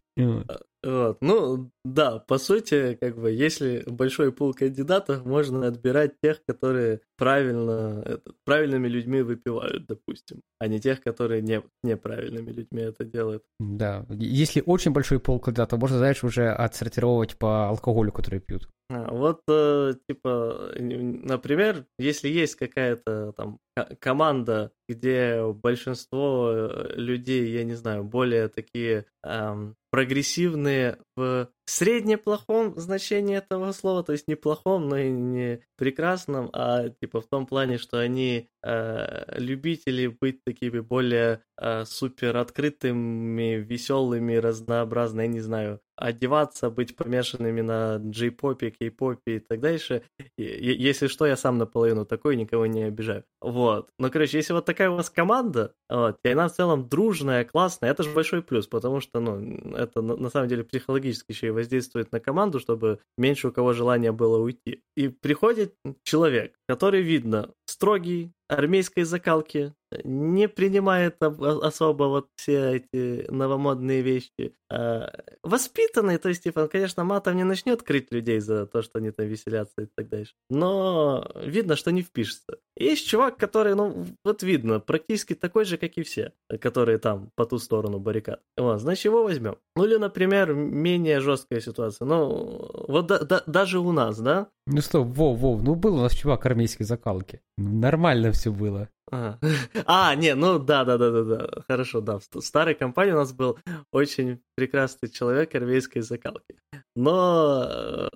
Вот. Ну, да, по сути, как бы, если большой пул кандидатов, можно отбирать тех, которые правильно, это, правильными людьми выпивают, допустим, а не тех, которые не, неправильными людьми это делают. Да, если очень большой пул кандидатов, можно, знаешь, уже отсортировать по алкоголю, который пьют. А, вот, э, типа, например, если есть какая-то там команда, где большинство э, людей, я не знаю, более такие эм, прогрессивные в среднеплохом значении этого слова, то есть не плохом, но и не прекрасном, а типа в том плане, что они э, любители быть такими более э, супер открытыми, веселыми, разнообразными, я не знаю, одеваться, быть помешанными на джей-попе, кей-попе и так дальше. И, если что, я сам наполовину такой, никого не обижаю. Вот. Но, короче, если вот такая у вас команда, вот, и она в целом дружная, классная, это же большой плюс, потому что, ну, это на самом деле психологически еще и воздействует на команду, чтобы меньше у кого желания было уйти. И приходит человек, который, видно, строгий, армейской закалки, не принимает особо вот все эти новомодные вещи. А, воспитанный, то есть, типа, он, конечно, матом не начнет крыть людей за то, что они там веселятся и так дальше. Но видно, что не впишется. Есть чувак, который, ну, вот видно, практически такой же, как и все, которые там по ту сторону баррикад. Вот, значит, его возьмем. Ну, или, например, менее жесткая ситуация. Ну, вот да, да, даже у нас, да? Ну что, Вов, Вов, ну был у нас чувак армейской закалки. Нормально все было. А, [LAUGHS] а не, ну да, да, да, да, да. Хорошо, да. В старой компании у нас был очень прекрасный человек армейской закалки. Но... Э,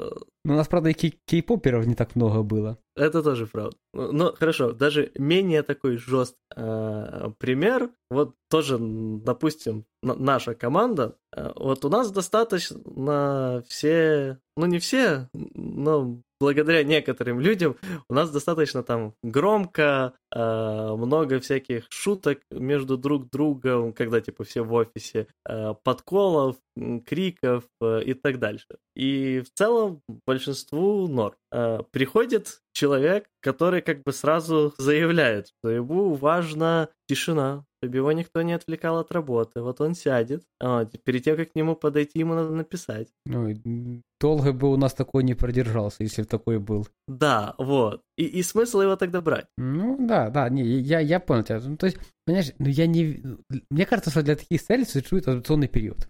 ну, у нас, правда, и кей-поперов не так много было. Это тоже правда. Ну, но хорошо, даже менее такой жесткий э, пример. Вот тоже, допустим, наша команда. Э, вот у нас достаточно все, ну не все, но благодаря некоторым людям у нас достаточно там громко, э, много всяких шуток между друг другом, когда типа все в офисе, э, подколов, криков и так дальше. И в целом большинству норм. Приходит человек, который как бы сразу заявляет, что ему важна тишина, чтобы его никто не отвлекал от работы. Вот он сядет, а перед тем, как к нему подойти, ему надо написать. Ну, долго бы у нас такой не продержался, если такой был. Да, вот. И, и смысл его тогда брать? Ну, да, да, не, я, я понял тебя. Ну, то есть, понимаешь, ну, я не... Мне кажется, что для таких целей существует адаптационный период.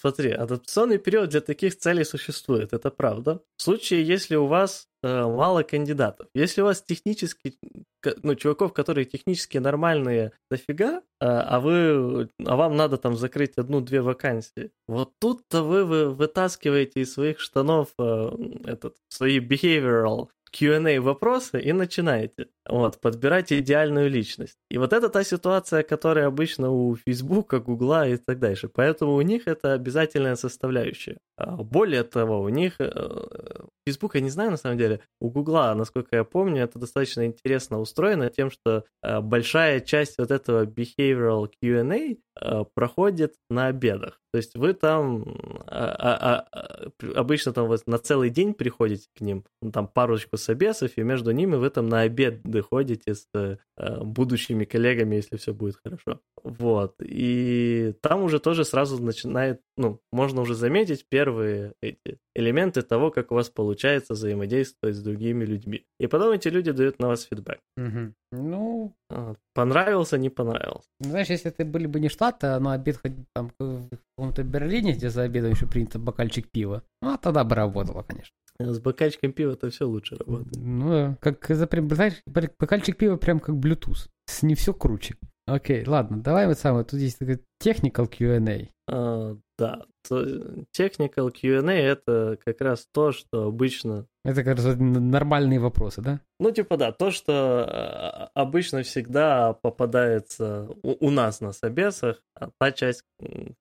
Смотри, адаптационный период для таких целей существует, это правда. В случае, если у вас э, мало кандидатов, если у вас технически, ну, чуваков, которые технически нормальные, дофига, э, а вы, а вам надо там закрыть одну-две вакансии, вот тут-то вы, вы вытаскиваете из своих штанов э, этот, свои behavioral Q&A вопросы и начинаете. Вот, подбирайте идеальную личность. И вот это та ситуация, которая обычно у Фейсбука, Гугла и так дальше. Поэтому у них это обязательная составляющая. А более того, у них... Фейсбук, э, я не знаю на самом деле, у Гугла, насколько я помню, это достаточно интересно устроено тем, что э, большая часть вот этого behavioral Q&A э, проходит на обедах. То есть вы там а, а, а, обычно там вот на целый день приходите к ним, там парочку собесов, и между ними вы там на обед доходите с э, будущими коллегами, если все будет хорошо. Вот. И там уже тоже сразу начинает, ну, можно уже заметить первые эти элементы того, как у вас получается взаимодействовать с другими людьми. И потом эти люди дают на вас фидбэк. Угу. Ну, понравился, не понравился. Знаешь, если это были бы не Штаты, а на обед ходить там в каком-то Берлине, где за обедом еще принято бокальчик пива, ну, а тогда бы работало, конечно. С бокальчиком пива это все лучше работает. Ну, как, знаешь, бокальчик пива прям как Bluetooth. Не все круче. Окей, ладно, давай вот самое, тут есть такой technical Q&A. А, да, technical Q&A это как раз то, что обычно... Это как раз нормальные вопросы, да? Ну, типа, да, то, что а, обычно всегда попадается у, у нас на собесах, а та часть...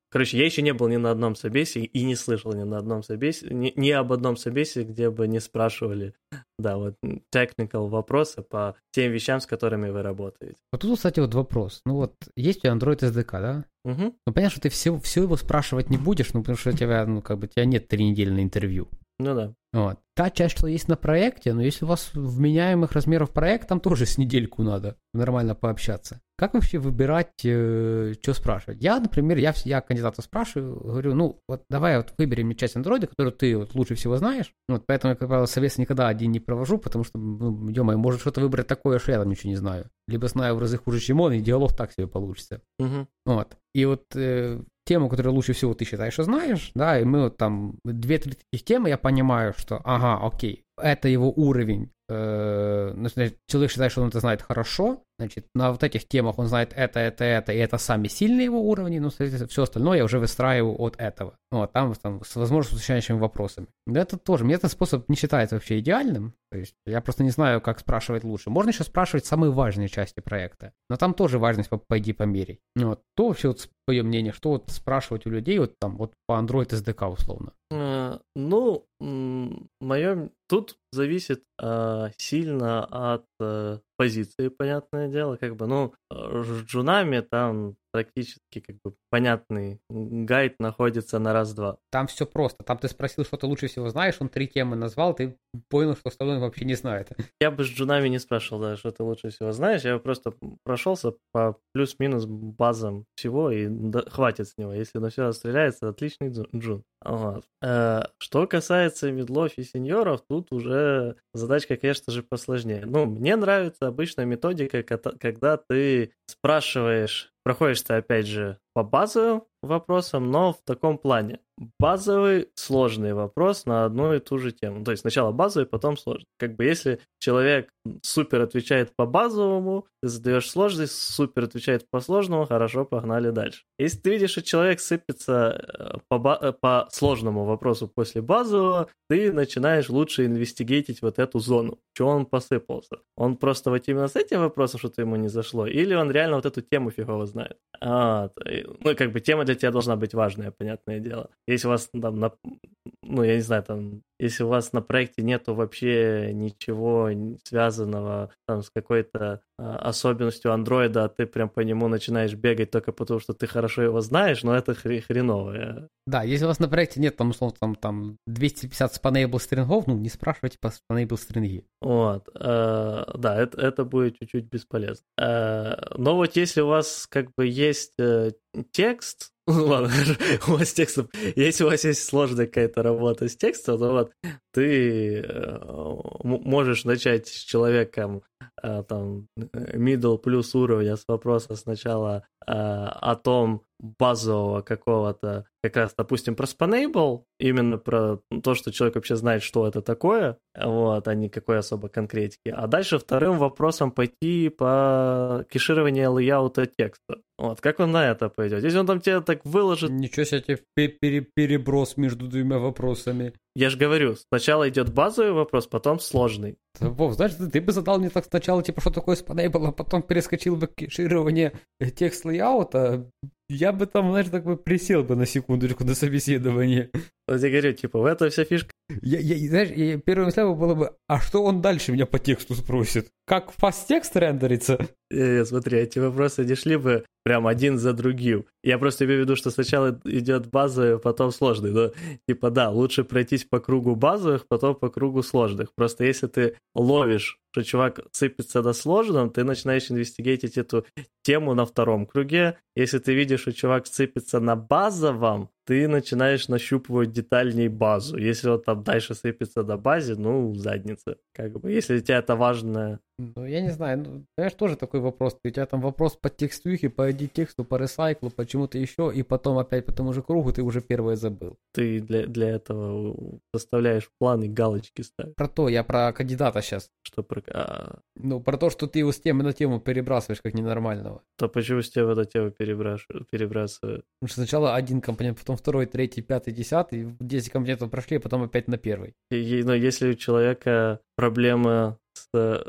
Короче, я еще не был ни на одном собесе и не слышал ни на одном собесе, ни, ни об одном собесе, где бы не спрашивали, да, вот, technical вопросы по тем вещам, с которыми вы работаете. Вот тут, кстати, вот вопрос. Ну вот, есть у Android SDK, да? Угу. Ну, понятно, что ты все, все его спрашивать не будешь, ну, потому что у тебя, ну, как бы, у тебя нет три недели на интервью. Ну да. Вот. Та часть, что есть на проекте, но если у вас вменяемых размеров проект, там тоже с недельку надо нормально пообщаться. Как вообще выбирать, э, что спрашивать? Я, например, я, я кандидата спрашиваю, говорю, ну, вот давай вот выберем мне часть андроида, которую ты вот лучше всего знаешь. Вот, поэтому я, как правило, совет никогда один не провожу, потому что, ну, ё может что-то выбрать такое, что я там ничего не знаю. Либо знаю в разы хуже, чем он, и диалог так себе получится. Угу. Вот. И вот э, тему, которую лучше всего ты считаешь, что знаешь, да, и мы вот там две-три таких темы, я понимаю, что, ага, окей, это его уровень, э, ну, человек считает, что он это знает хорошо, значит, на вот этих темах он знает это, это, это, и это сами сильные его уровни, но, соответственно, все остальное я уже выстраиваю от этого. Вот, там, там с, возможно, с уточняющими вопросами. Да это тоже, мне этот способ не считается вообще идеальным, то есть я просто не знаю, как спрашивать лучше. Можно еще спрашивать самые важные части проекта, но там тоже важность по, пойди померить. Вот, то вообще вот твое мнение, что вот спрашивать у людей вот там вот по Android SDK условно? Uh, ну, мое тут зависит uh, сильно от uh, позиции, понятное дело, как бы, ну, с джунами там практически как бы понятный гайд находится на раз-два. Там все просто. Там ты спросил, что ты лучше всего знаешь, он три темы назвал, ты понял, что остальное вообще не знает. Я бы с джунами не спрашивал, да, что ты лучше всего знаешь. Я просто прошелся по плюс-минус базам всего, и да, хватит с него. Если на все стреляется, отличный джун. Вот. Э, что касается медлов и сеньоров, тут уже задачка, конечно же, посложнее. Ну, мне нравится обычная методика, когда ты спрашиваешь, проходишь ты, опять же, по базовым вопросам, но в таком плане. Базовый сложный вопрос на одну и ту же тему. То есть сначала базовый, потом сложный. Как бы если человек супер отвечает по базовому, ты задаешь сложный, супер отвечает по сложному, хорошо, погнали дальше. Если ты видишь, что человек сыпется э, по, э, по сложному вопросу после базового, ты начинаешь лучше инвестигейтить вот эту зону. Чего он посыпался? Он просто вот именно с этим вопросом что-то ему не зашло? Или он реально вот эту тему фигово знает? А, ну, как бы тема для тебя должна быть важная, понятное дело. Если у вас там, на, ну, я не знаю, там, если у вас на проекте нету вообще ничего связанного там с какой-то а, особенностью андроида, а ты прям по нему начинаешь бегать только потому, что ты хорошо его знаешь, но это хр- хреново. Да, если у вас на проекте нет, там, условно, там, там 250 спанейбл стрингов, ну, не спрашивайте по спанейбл стринги. Вот, э, да, это, это будет чуть-чуть бесполезно. Э, но вот если у вас как бы есть э, текст, Ладно, у вас текстом. Если у вас есть сложная какая-то работа с текстом, то вот ты э, можешь начать с человеком там middle плюс уровня с вопроса сначала э, о том базового какого-то, как раз, допустим, про Spanable, именно про то, что человек вообще знает, что это такое, вот, а не какой особо конкретики. А дальше вторым вопросом пойти по кешированию лейаута текста. Вот, как он на это пойдет? Если он там тебе так выложит... Ничего себе, пере переброс между двумя вопросами. Я же говорю, сначала идет базовый вопрос, потом сложный. Вов, знаешь, ты бы задал мне так сначала, типа, что такое Spanable, а потом перескочил бы к кешированию текст лейаута, я бы там, знаешь, так бы присел бы на секундочку на собеседование. Вот я говорю, типа, в этом вся фишка. Я, я, знаешь, я, первым мыслям было бы, а что он дальше меня по тексту спросит? Как фаст текст рендерится? Э, смотри, эти вопросы не шли бы прям один за другим. Я просто имею в виду, что сначала идет базовый, потом сложный. Но, типа, да, лучше пройтись по кругу базовых, потом по кругу сложных. Просто если ты ловишь, что чувак сыпется на сложном, ты начинаешь инвестигейтить эту тему на втором круге. Если ты видишь, что чувак сыпется на базовом, ты начинаешь нащупывать детальней базу. Если вот там дальше сыпется на базе, ну, задница. Как бы, если для тебя это важно. Ну, я не знаю, ну, знаешь, тоже такой вопрос. У тебя там вопрос по текстухе, по ID-тексту, по ресайклу, почему-то еще, и потом опять по тому же кругу ты уже первое забыл. Ты для, для этого составляешь планы, галочки ставишь. Про то, я про кандидата сейчас. Что про... А... Ну, про то, что ты его с темы на тему перебрасываешь как ненормального. То почему с темы на тему перебрасываю? Потому что сначала один компонент, потом второй, третий, пятый, десятый, 10 компонентов прошли, а потом опять на первый. И, но если у человека проблема с э,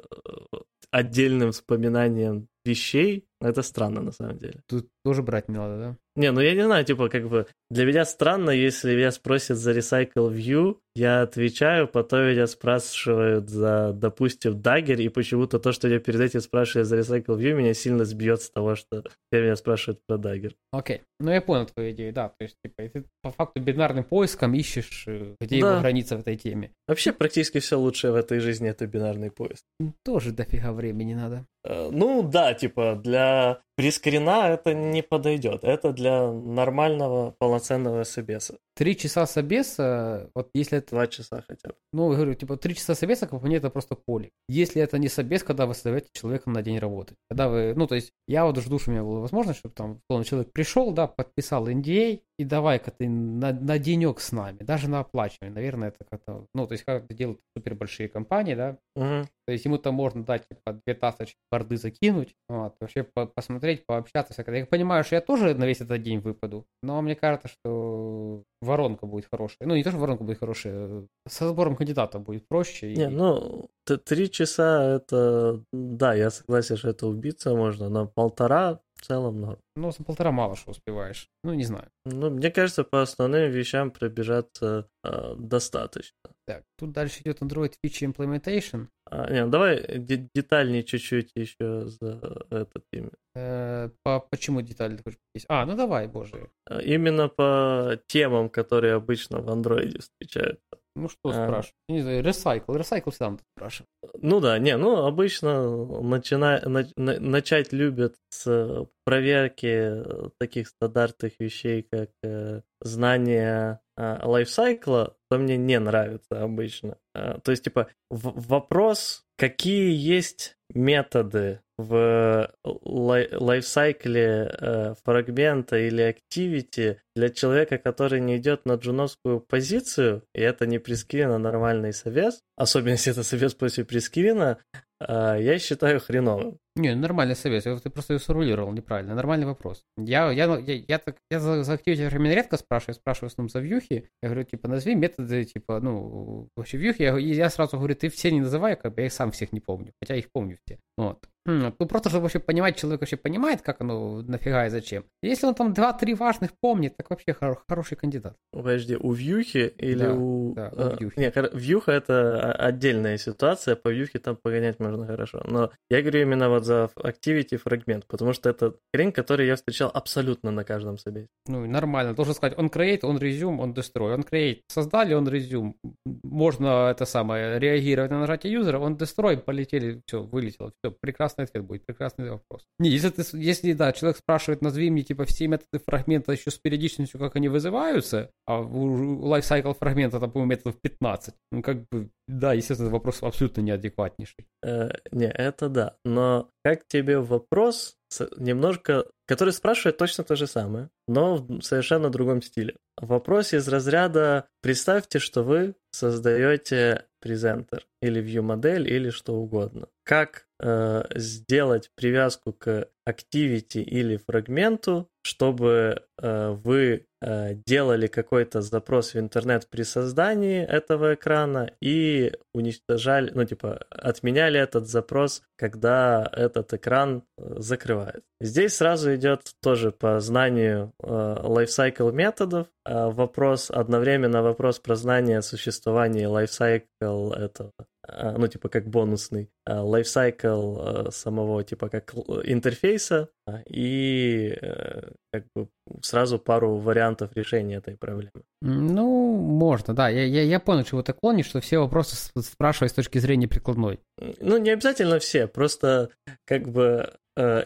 отдельным вспоминанием вещей, это странно на самом деле. Тут тоже брать не надо, да? Не, ну я не знаю, типа, как бы, для меня странно, если меня спросят за Recycle View, я отвечаю, потом меня спрашивают за, допустим, Dagger, и почему-то то, что я перед этим спрашиваю за Recycle View, меня сильно сбьет с того, что меня спрашивают про Dagger. Окей, okay. ну я понял твою идею, да, то есть, типа, ты по факту бинарным поиском ищешь, э, где да. его граница в этой теме. Вообще, практически все лучшее в этой жизни — это бинарный поиск. Тоже дофига времени надо. Э, ну да, типа, для прескрина это не подойдет. Это для нормального полноценного собеса. Три часа собеса, вот если это... Два часа хотя бы. Ну, я говорю, типа, три часа собеса, как по мне, это просто поле. Если это не собес, когда вы составляете человека на день работы. Когда вы, ну, то есть, я вот жду, что у меня была возможность, чтобы там, условно, человек пришел, да, подписал NDA, и давай-ка ты на, на денек с нами, даже на оплачивание. Наверное, это как-то, ну, то есть, как это делают супер большие компании, да. Угу. То есть, ему там можно дать, типа, две тасочки борды закинуть, вот, вообще по посмотреть, пообщаться. Я понимаю, что я тоже на весь этот день выпаду, но мне кажется, что воронка будет хорошая. Ну, не то, что воронка будет хорошая, со сбором кандидата будет проще. Не, и... ну, три часа это, да, я согласен, что это убиться можно, но полтора в целом норм. Ну, за полтора мало что успеваешь. Ну, не знаю. Ну, мне кажется, по основным вещам пробежаться э, достаточно. Так, тут дальше идет Android Feature Implementation. А, не, давай детальнее чуть-чуть еще за этот имя. Э, по, почему детали ты хочешь А, ну давай, боже. А, именно по темам, которые обычно в андроиде встречаются. Ну что а... спрашивать? Не знаю, ресайкл. Ресайкл всегда надо спрашивать. Ну да, не, ну обычно начина... на... начать любят с проверки таких стандартных вещей, как э, знание э, лайфсайкла, то мне не нравится обычно. Э, то есть, типа, в- вопрос, какие есть методы в лай- лайфсайкле э, фрагмента или активити для человека, который не идет на джуновскую позицию, и это не прескрин, а нормальный совет, особенно если это совет после прескрина, э, я считаю хреновым. Не, нормальный совет. Ты просто ее сформулировал неправильно. Нормальный вопрос. Я, я, я, я, так, я за, активити фрагмент редко спрашиваю, спрашиваю в основном за вьюхи. Я говорю, типа, назови методы, типа, ну, вообще вьюхи. Я, я сразу говорю, ты все не называй, как бы я их сам всех не помню. Хотя их помню все. Вот. Ну, просто, чтобы вообще понимать, человек вообще понимает, как оно нафига и зачем. Если он там 2-3 важных помнит, так вообще хор- хороший кандидат. Подожди, у вьюхи или да, у... Да, у вьюхи. Не, вьюха это отдельная ситуация, по вьюхе там погонять можно хорошо. Но я говорю именно вот за Activity фрагмент, потому что это хрень, которую я встречал абсолютно на каждом собесе. Ну, нормально. Должен сказать, он create, он resume, он destroy. Он create, создали, он resume. Можно это самое, реагировать на нажатие юзера, он destroy, полетели, все, вылетело, все, прекрасный ответ будет, прекрасный вопрос. Не, если, ты, если, да, человек спрашивает, назови мне, типа, все методы фрагмента еще с периодичностью, как они вызываются, а у lifecycle фрагмента, там, по-моему, методов 15. Ну, как бы, да, естественно, вопрос абсолютно неадекватнейший. Э, не, это да, но как тебе вопрос немножко, который спрашивает точно то же самое, но в совершенно другом стиле. Вопрос из разряда «Представьте, что вы создаете презентер или view модель или что угодно. Как сделать привязку к activity или фрагменту, чтобы э, вы э, делали какой-то запрос в интернет при создании этого экрана и уничтожали, ну типа отменяли этот запрос, когда этот экран э, закрывает. Здесь сразу идет тоже по знанию э, lifecycle методов э, вопрос, одновременно вопрос про знание существования lifecycle этого Э, ну, типа, как бонусный лайфсайкл э, самого, типа, как интерфейса, и э, как бы сразу пару вариантов решения этой проблемы. Ну, можно, да. Я, я, я понял, чего ты клонишь, что все вопросы спрашивают с точки зрения прикладной. Ну, не обязательно все, просто как бы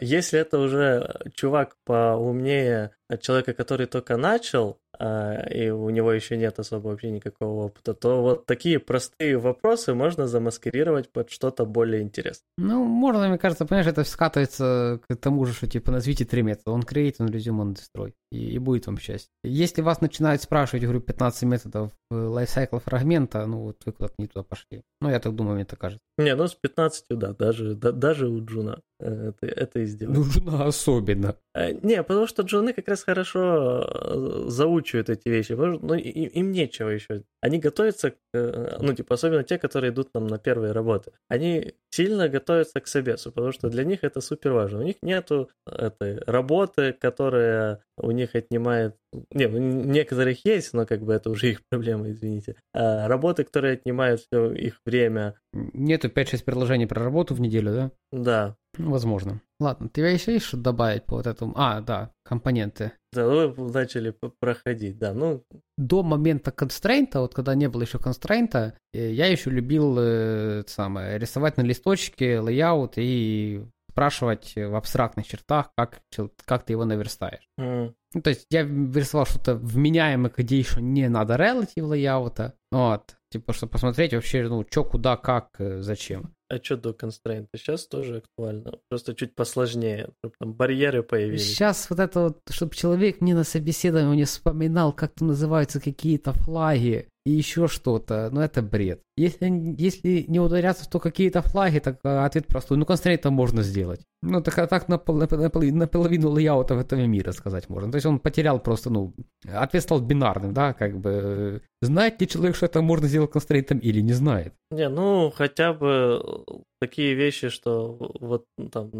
если это уже чувак поумнее человека, который только начал, а, и у него еще нет особо вообще никакого опыта, то вот такие простые вопросы можно замаскировать под что-то более интересное. Ну, можно, мне кажется, понимаешь, это скатывается к тому же, что типа назовите три метода. Он create, он resume, он destroy. И, и будет вам счастье. Если вас начинают спрашивать, говорю, 15 методов lifecycle а фрагмента, ну вот вы куда-то не туда пошли. Ну, я так думаю, мне так кажется. Не, ну с 15, да, даже, да, даже у Джуна э, это, это и сделать. Ну, Джуна [LAUGHS] особенно. Э, не, потому что Джуны как раз хорошо э, заучивают эти вещи. Потому что, ну, им нечего еще. Они готовятся, ну, типа, особенно те, которые идут нам на первые работы. Они сильно готовятся к собесу, потому что для них это супер важно. У них нету этой работы, которая у них отнимает... Не, у некоторых есть, но как бы это уже их [LAUGHS] проблема, извините. А работы, которые отнимают все их время. Нету 5-6 предложений про работу в неделю, да? Да. Возможно. Ладно, тебя еще есть что добавить по вот этому? А, да, компоненты. Да, вы начали проходить, да, ну... До момента constraint а, вот когда не было еще constraint а, э, я еще любил э, самое, рисовать на листочке layout и спрашивать в абстрактных чертах, как, как ты его наверстаешь. Мм. Ну, то есть я рисовал что-то вменяемое, где еще не надо relative layout а, вот, типа, чтобы посмотреть вообще, ну, что, куда, как, э, зачем. А что до constraint а? Сейчас тоже актуально. Просто чуть посложнее, чтобы там барьеры появились. Сейчас вот это вот, чтобы человек мне на собеседовании не вспоминал, как там называются какие-то флаги и еще что-то, ну это бред. Если, если не ударяться в то какие-то флаги, так а, ответ простой. Ну, констрейнта можно сделать. Ну, так, а так на, пол, на, на, на половину лейаута этого мира сказать можно. То есть он потерял просто, ну, ответ стал бинарным, да, как бы. Знает ли человек, что это можно сделать констрейнтом или не знает? Не, ну, хотя бы такие вещи, что вот там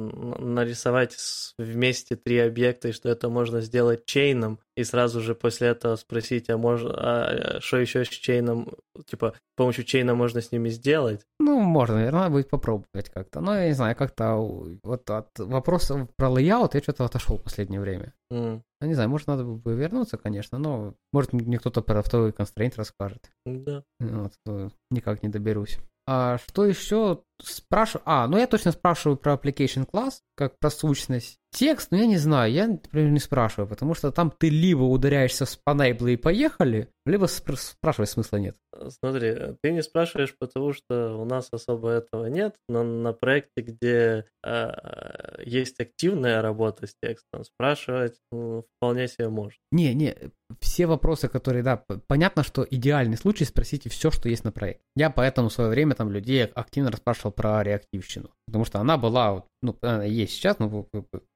нарисовать вместе три объекта, и что это можно сделать chain ом, и сразу же после этого спросить, а можно, а что еще с chain ом, типа, с помощью chain а реально можно с ними сделать. Ну, можно, наверное, будет попробовать как-то. Но я не знаю, как-то вот от вопросов про layout я что-то отошел в последнее время. Мм. Ну, не знаю, может, надо бы вернуться, конечно, но может мне кто-то про второй constraint расскажет. Да. Вот, никак не доберусь. А что еще спрашиваю? А, ну я точно спрашиваю про application class, как про сущность. Текст, ну я не знаю, я, например, не спрашиваю, потому что там ты либо ударяешься в спанейблы и поехали, либо спр- спрашивать смысла нет. Смотри, ты не спрашиваешь, потому что у нас особо этого нет, но на проекте, где э, есть активная работа с текстом, спрашивать ну, вполне себе можно. Не, не, все вопросы, которые, да, понятно, что идеальный случай спросите все, что есть на проекте. Я поэтому в свое время там людей активно расспрашивал про реактивщину, потому что она была, ну, она есть сейчас, но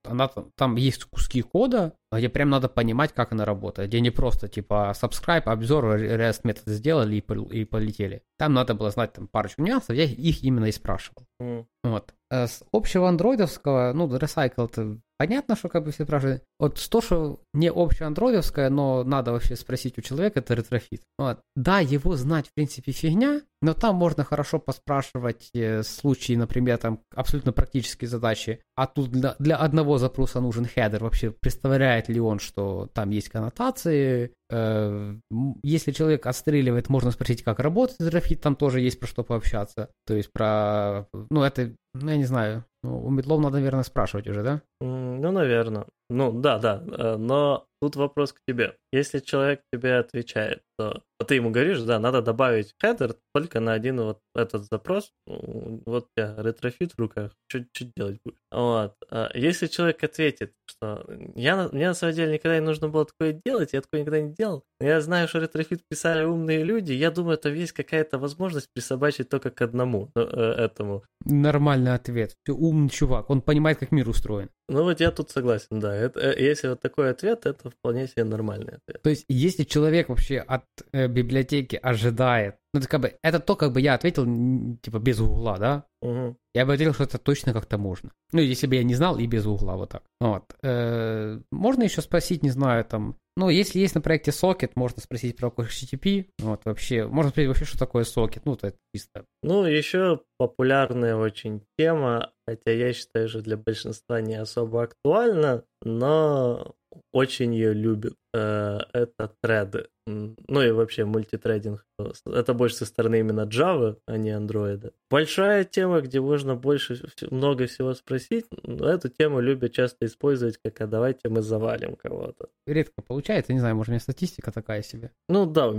она там есть куски кода, где прям надо понимать, как она работает, где не просто типа subscribe, observe, REST методы сделали и, и полетели. Там надо было знать там парочку нюансов, я их именно и спрашивал. Мм. Вот. Э, с общего андроидовского, ну, Recycler понятно, что как бы все спрашивают. Вот то, что не общеандроидовское, но надо вообще спросить у человека, это Retrofit. Вот. Да, его знать в принципе фигня, но там можно хорошо поспрашивать э, случаи, например, там абсолютно практические задачи. А тут для, для одного запроса нужен header. Вообще представляет ли он, что там есть аннотации? Э, если человек отстреливает, можно спросить, как работает Retrofit, там тоже есть про что пообщаться. То есть про... Ну, это, ну, я не знаю, ну, у мидлов надо, наверное, спрашивать уже, да? Ну, наверное. Ну, да, да. Э, но тут вопрос к тебе. Если человек тебе отвечает, то ты ему говоришь, да, надо добавить header только на один вот этот запрос. Вот у тебя Retrofit в руках, что делать будешь? Вот. А если человек ответит, что я, мне на самом деле никогда не нужно было такое делать, я такое никогда не делал, я знаю, что Retrofit писали умные люди, я думаю, это есть какая-то возможность присобачить только к одному э, этому. Нормальный ответ. Ты умный чувак, он понимает, как мир устроен. Ну вот я тут согласен, да. Это, э, если вот такой ответ, это вполне себе нормальный ответ. То есть, если человек вообще от э, библиотеки ожидает, ну, это как бы, это то, как бы я ответил, типа, без угла, да? Угу. Я бы ответил, что это точно как-то можно. Ну, если бы я не знал, и без угла, вот так. Вот. Э, можно еще спросить, не знаю, там, ну, если есть на проекте сокет, можно спросить про HTTP. Вот, вообще, можно спросить вообще, что такое сокет. Ну, это чисто. Ну, еще популярная очень тема, хотя я считаю, что для большинства не особо актуальна, но очень ее любят. Э, это треды. Ну и вообще мультитрейдинг. Это больше со стороны именно Java, а не Android. Большая тема, где можно больше много всего спросить. Эту тему любят часто использовать, как а давайте мы завалим кого-то. Редко получается, не знаю, может, у меня статистика такая себе. Ну да,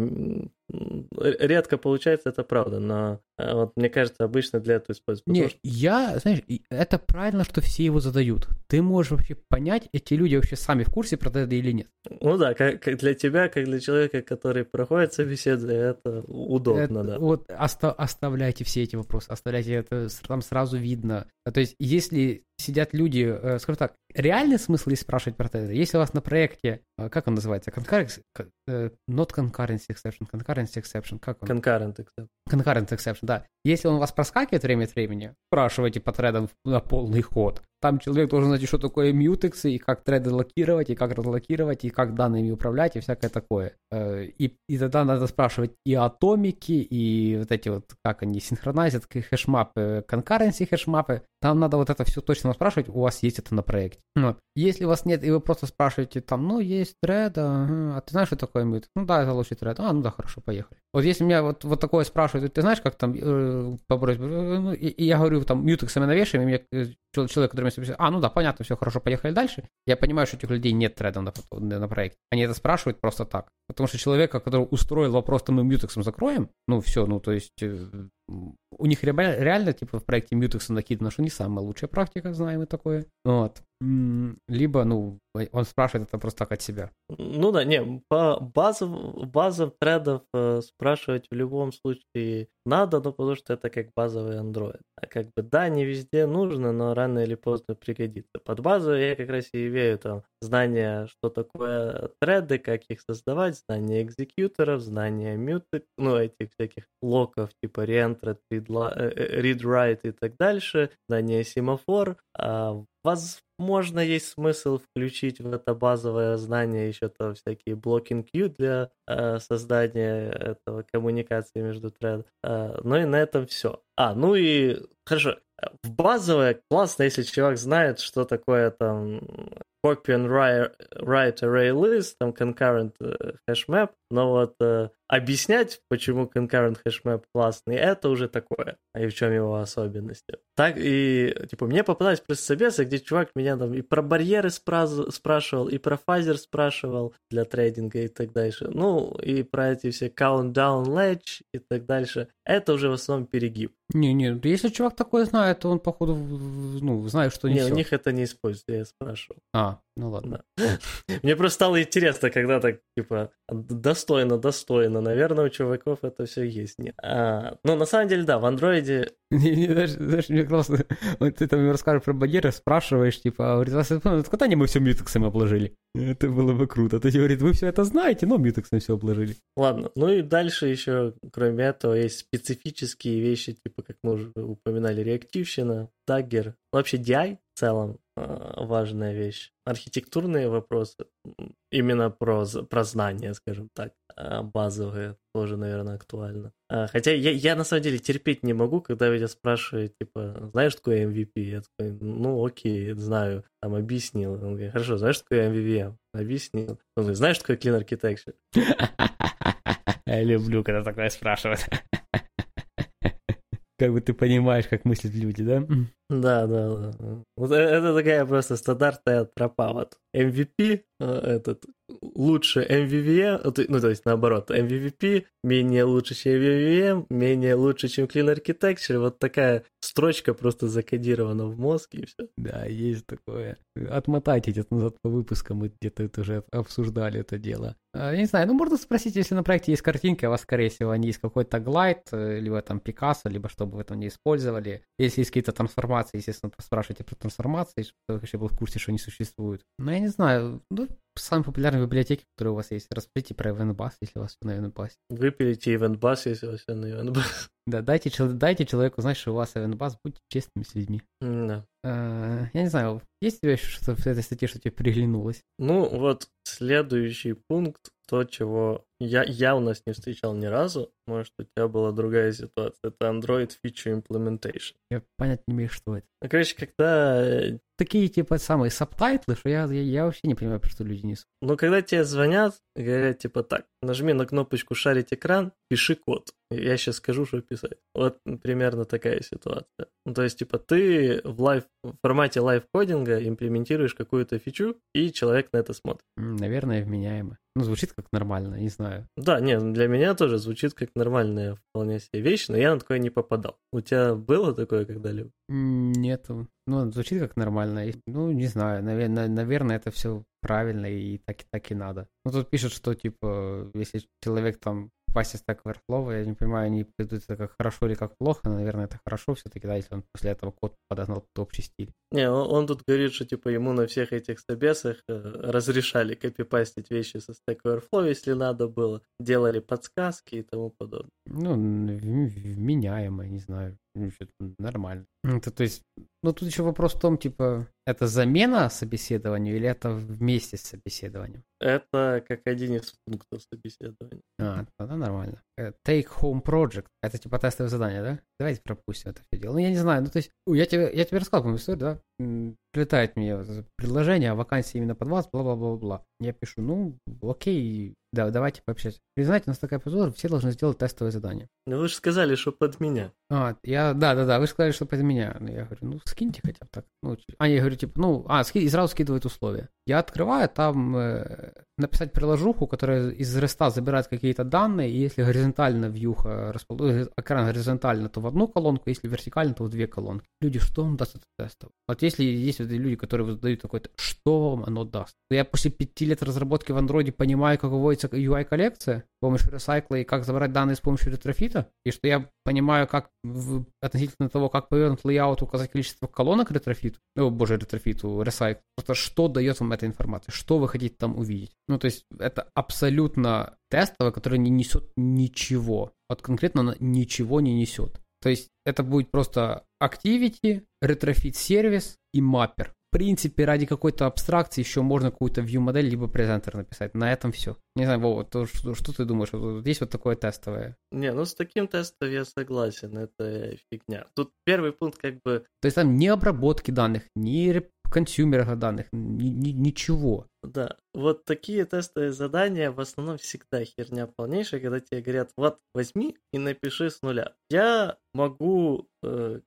редко получается, это правда, но э, вот мне кажется, обычно для этого используют. Не, что... я, знаешь, это правильно, что все его задают. Ты можешь вообще понять, эти люди вообще сами в курсе про это или нет. Ну да, как, как для тебя, как для человека, который проходит собеседование, это удобно, это, да. Вот оста- оставляйте все эти вопросы, оставляйте это, там сразу видно. То есть, если сидят люди, э, скажем так, реальный смысл есть спрашивать про это. Если у вас на проекте, э, как он называется, concurrency, э, not concurrency exception, concurrency exception, как он? Concurrent exception. Concurrent exception, да. Если он у вас проскакивает время от времени, спрашивайте по тредам на полный ход. Там человек должен знать, что такое мьютексы, и как треды локировать, и как разлокировать, и как данными управлять, и всякое такое. И, и тогда надо спрашивать и атомики, и вот эти вот, как они, синхронизят хэшмапы, concurrency хэшмапы. Там надо вот это все точно спрашивать, у вас есть это на проекте. Вот. Если у вас нет, и вы просто спрашиваете там, ну, есть тред, а, а ты знаешь, что такое мьют? Ну да, это лучший тред. А, ну да, хорошо, поехали. Вот если меня вот, вот такое спрашивают, ты знаешь, как там э, по просьбе, э, ну, и, и я говорю, там, мьютексами навешиваем, и мне э, человек, который меня спрашивает, а, ну да, понятно, все хорошо, поехали дальше. Я понимаю, что этих людей нет треда на, на проекте. Они это спрашивают просто так. Потому что человека, который устроил вопрос, то мы мьютексом закроем, ну все, ну то есть э, у них реально, типа, в проекте Mutex накидано, что не самая лучшая практика, знаем и такое. Вот. Либо, ну, он спрашивает это просто так от себя. Ну да, не, по базов, базам тредов э, спрашивать в любом случае надо, но потому что это как базовый Android. А как бы, да, не везде нужно, но рано или поздно пригодится. Под базу я как раз и имею там знание, что такое треды, как их создавать, знание экзекьюторов, знание мютек, ну, этих всяких локов, типа reentry, read, read write и так дальше, знание семафор, а возможно, есть смысл включить в это базовое знание еще то всякие blocking queue для э, создания этого коммуникации между thread. Э, ну и на этом все. А, ну и хорошо. В базовое классно, если человек знает, что такое там copy and write array list, там concurrent э, hash map, но вот э, объяснять, почему concurrent hash map классный, это уже такое, и в чем его особенности. Так и, типа, мне попадались просто собесы, где чувак меня там и про барьеры спра- спрашивал, и про фазер спрашивал для трейдинга и так дальше. Ну, и про эти все countdown ledge и так дальше. Это уже в основном перегиб. Не-не, если чувак такое знает, то он, походу, ну, знает, что не Не, у них это не используется, я спрашивал. А, ну ладно. Да. [LAUGHS] Мне просто стало интересно, когда так, типа, достойно, достойно. Наверное, у чуваков это все есть. Нет. А, ну, на самом деле, да, в андроиде... [LAUGHS] Знаешь, мне классно. [LAUGHS] Вот ты там расскажешь про барьеры, спрашиваешь, типа, говорит, вас когда мы все мьютексом обложили? Это было бы круто. То есть, говорит, вы все это знаете, но мьютексом все обложили. Ладно, ну и дальше еще, кроме этого, есть специфические вещи, типа, как мы уже упоминали, реактивщина, даггер, вообще DI в целом а, важная вещь. Архитектурные вопросы, именно про, про знания, скажем так, а, базовые, тоже, наверное, актуально. А, хотя я, я на самом деле терпеть не могу, когда меня спрашивают, типа, знаешь, что такое MVP? Я такой, ну окей, знаю, там объяснил. Он говорит, хорошо, знаешь, что такое MVVM? Объяснил. Он говорит, знаешь, что такое Clean [LAUGHS] Architecture? Я люблю, когда такое спрашивают. Как бы ты понимаешь, как мыслят люди, да? Да, да, да. Вот э, это такая просто стандартная тропа. Вот MVP, э, этот, лучше MVVM, ну, то есть наоборот, MVP менее лучше, чем MVVM, менее лучше, чем Clean Architecture. Вот такая строчка просто закодирована в мозг, и все. Да, есть такое. Отмотайте где-то назад по выпускам, мы где-то это уже обсуждали это дело. А, я не знаю, ну, можно спросить, если на проекте есть картинки, а у вас, скорее всего, они есть какой-то глайд, э, либо там Пикассо, либо что бы вы там не использовали. Если есть какие-то трансформации, естественно, спрашивайте про трансформации, чтобы вообще был в курсе, что они существуют. Но я не знаю, ну, самые популярные библиотеки, которые у вас есть. Расскажите про EventBus, если у вас все на EventBus. Выпилите EventBus, если у вас все на EventBus. Да, дайте, дайте человеку знать, что у вас EventBus, будьте честными с людьми. Да. А, я не знаю, есть у тебя еще что-то в этой статье, что тебе приглянулось? Ну, вот следующий пункт, то, чего я явно не встречал ни разу, может, у тебя была другая ситуация, это Android Feature Implementation. Я понятия не имею, что это. Ну, короче, когда... Э, Такие, типа, самые subtitle ы, что я, я, я вообще не понимаю, про что люди несут. Ну, когда тебе звонят, говорят, типа, так, нажми на кнопочку «Шарить экран», пиши код. Я сейчас скажу, что писать. Вот примерно такая ситуация. Ну, то есть, типа, ты в, live, в формате live-coding а имплементируешь какую-то фичу, и человек на это смотрит. Наверное, вменяемо. Ну, звучит как нормально, не знаю. Да, не, для меня тоже звучит как нормальная вполне себе вещь, но я на такое не попадал. У тебя было такое когда-либо? Нету. Ну, звучит как нормально. Ну, не знаю, наверное, наверное это все правильно и так, и так и надо. Ну, тут пишут, что, типа, если человек там попасть Stack Overflow, я не понимаю, они придут это как хорошо или как плохо, но, наверное, это хорошо все-таки, да, если он после этого код подогнал под общий стиль. Не, он, он тут говорит, что, типа, ему на всех этих собесах э, разрешали копипастить вещи со Stack Overflow, если надо было, делали подсказки и тому подобное. Ну, вменяемо, не знаю, нормально. Это, то есть, ну, тут еще вопрос в том, типа, это замена собеседованию или это вместе с собеседованием? Это как один из пунктов собеседования. А, тогда нормально. Э, take home project. Это типа тестовое задание, да? Давайте пропустим это все дело. Ну, я не знаю, ну, то есть, я тебе, я тебе рассказал, по историю, да? Прилетает мне предложение о вакансии именно под вас, бла-бла-бла-бла. Я пишу, ну, окей, да, давайте пообщаться. Вы знаете, у нас такая процедура, все должны сделать тестовое задание. Ну, вы же сказали, что под меня. А, я, да, да, да, вы сказали, что под меня. Ну, я говорю, ну, скиньте хотя бы так. Ну, а, я говорю, типа, ну, а, ски, и сразу скидывает условия. Я открываю, там э, написать приложуху, которая из REST а забирает какие-то данные, и если горизонтально вьюха. Э, экран горизонтально, то в одну колонку, если вертикально, то в две колонки. Люди, что вам даст это тестовое? Вот если есть вот люди, которые задают такой-то, что вам оно даст? Я после пяти лет разработки в андроиде понимаю, как выводится UI-коллекция с помощью recycle а и как забрать данные с помощью Retrofit а, и что я понимаю, как в, относительно того, как повернут layout, указать количество колонок Retrofit у, о боже, Retrofit у, recycle, просто что дает вам эта информация, что вы хотите там увидеть. Ну, то есть это абсолютно тестовое, которое не несет ничего. Вот конкретно она ничего не несет. То есть это будет просто Activity, Retrofit service и mapper. В принципе, ради какой-то абстракции еще можно какую-то view-модель либо presenter написать. На этом все. Не знаю, Вова, то, что, что ты думаешь? Вот есть вот такое тестовое? Не, ну с таким тестом я согласен, это фигня. Тут первый пункт как бы... То есть там ни обработки данных, ни консюмера данных, ни, ни, ничего. Да, вот такие тестовые задания в основном всегда херня полнейшая, когда тебе говорят, вот возьми и напиши с нуля. Я могу, э,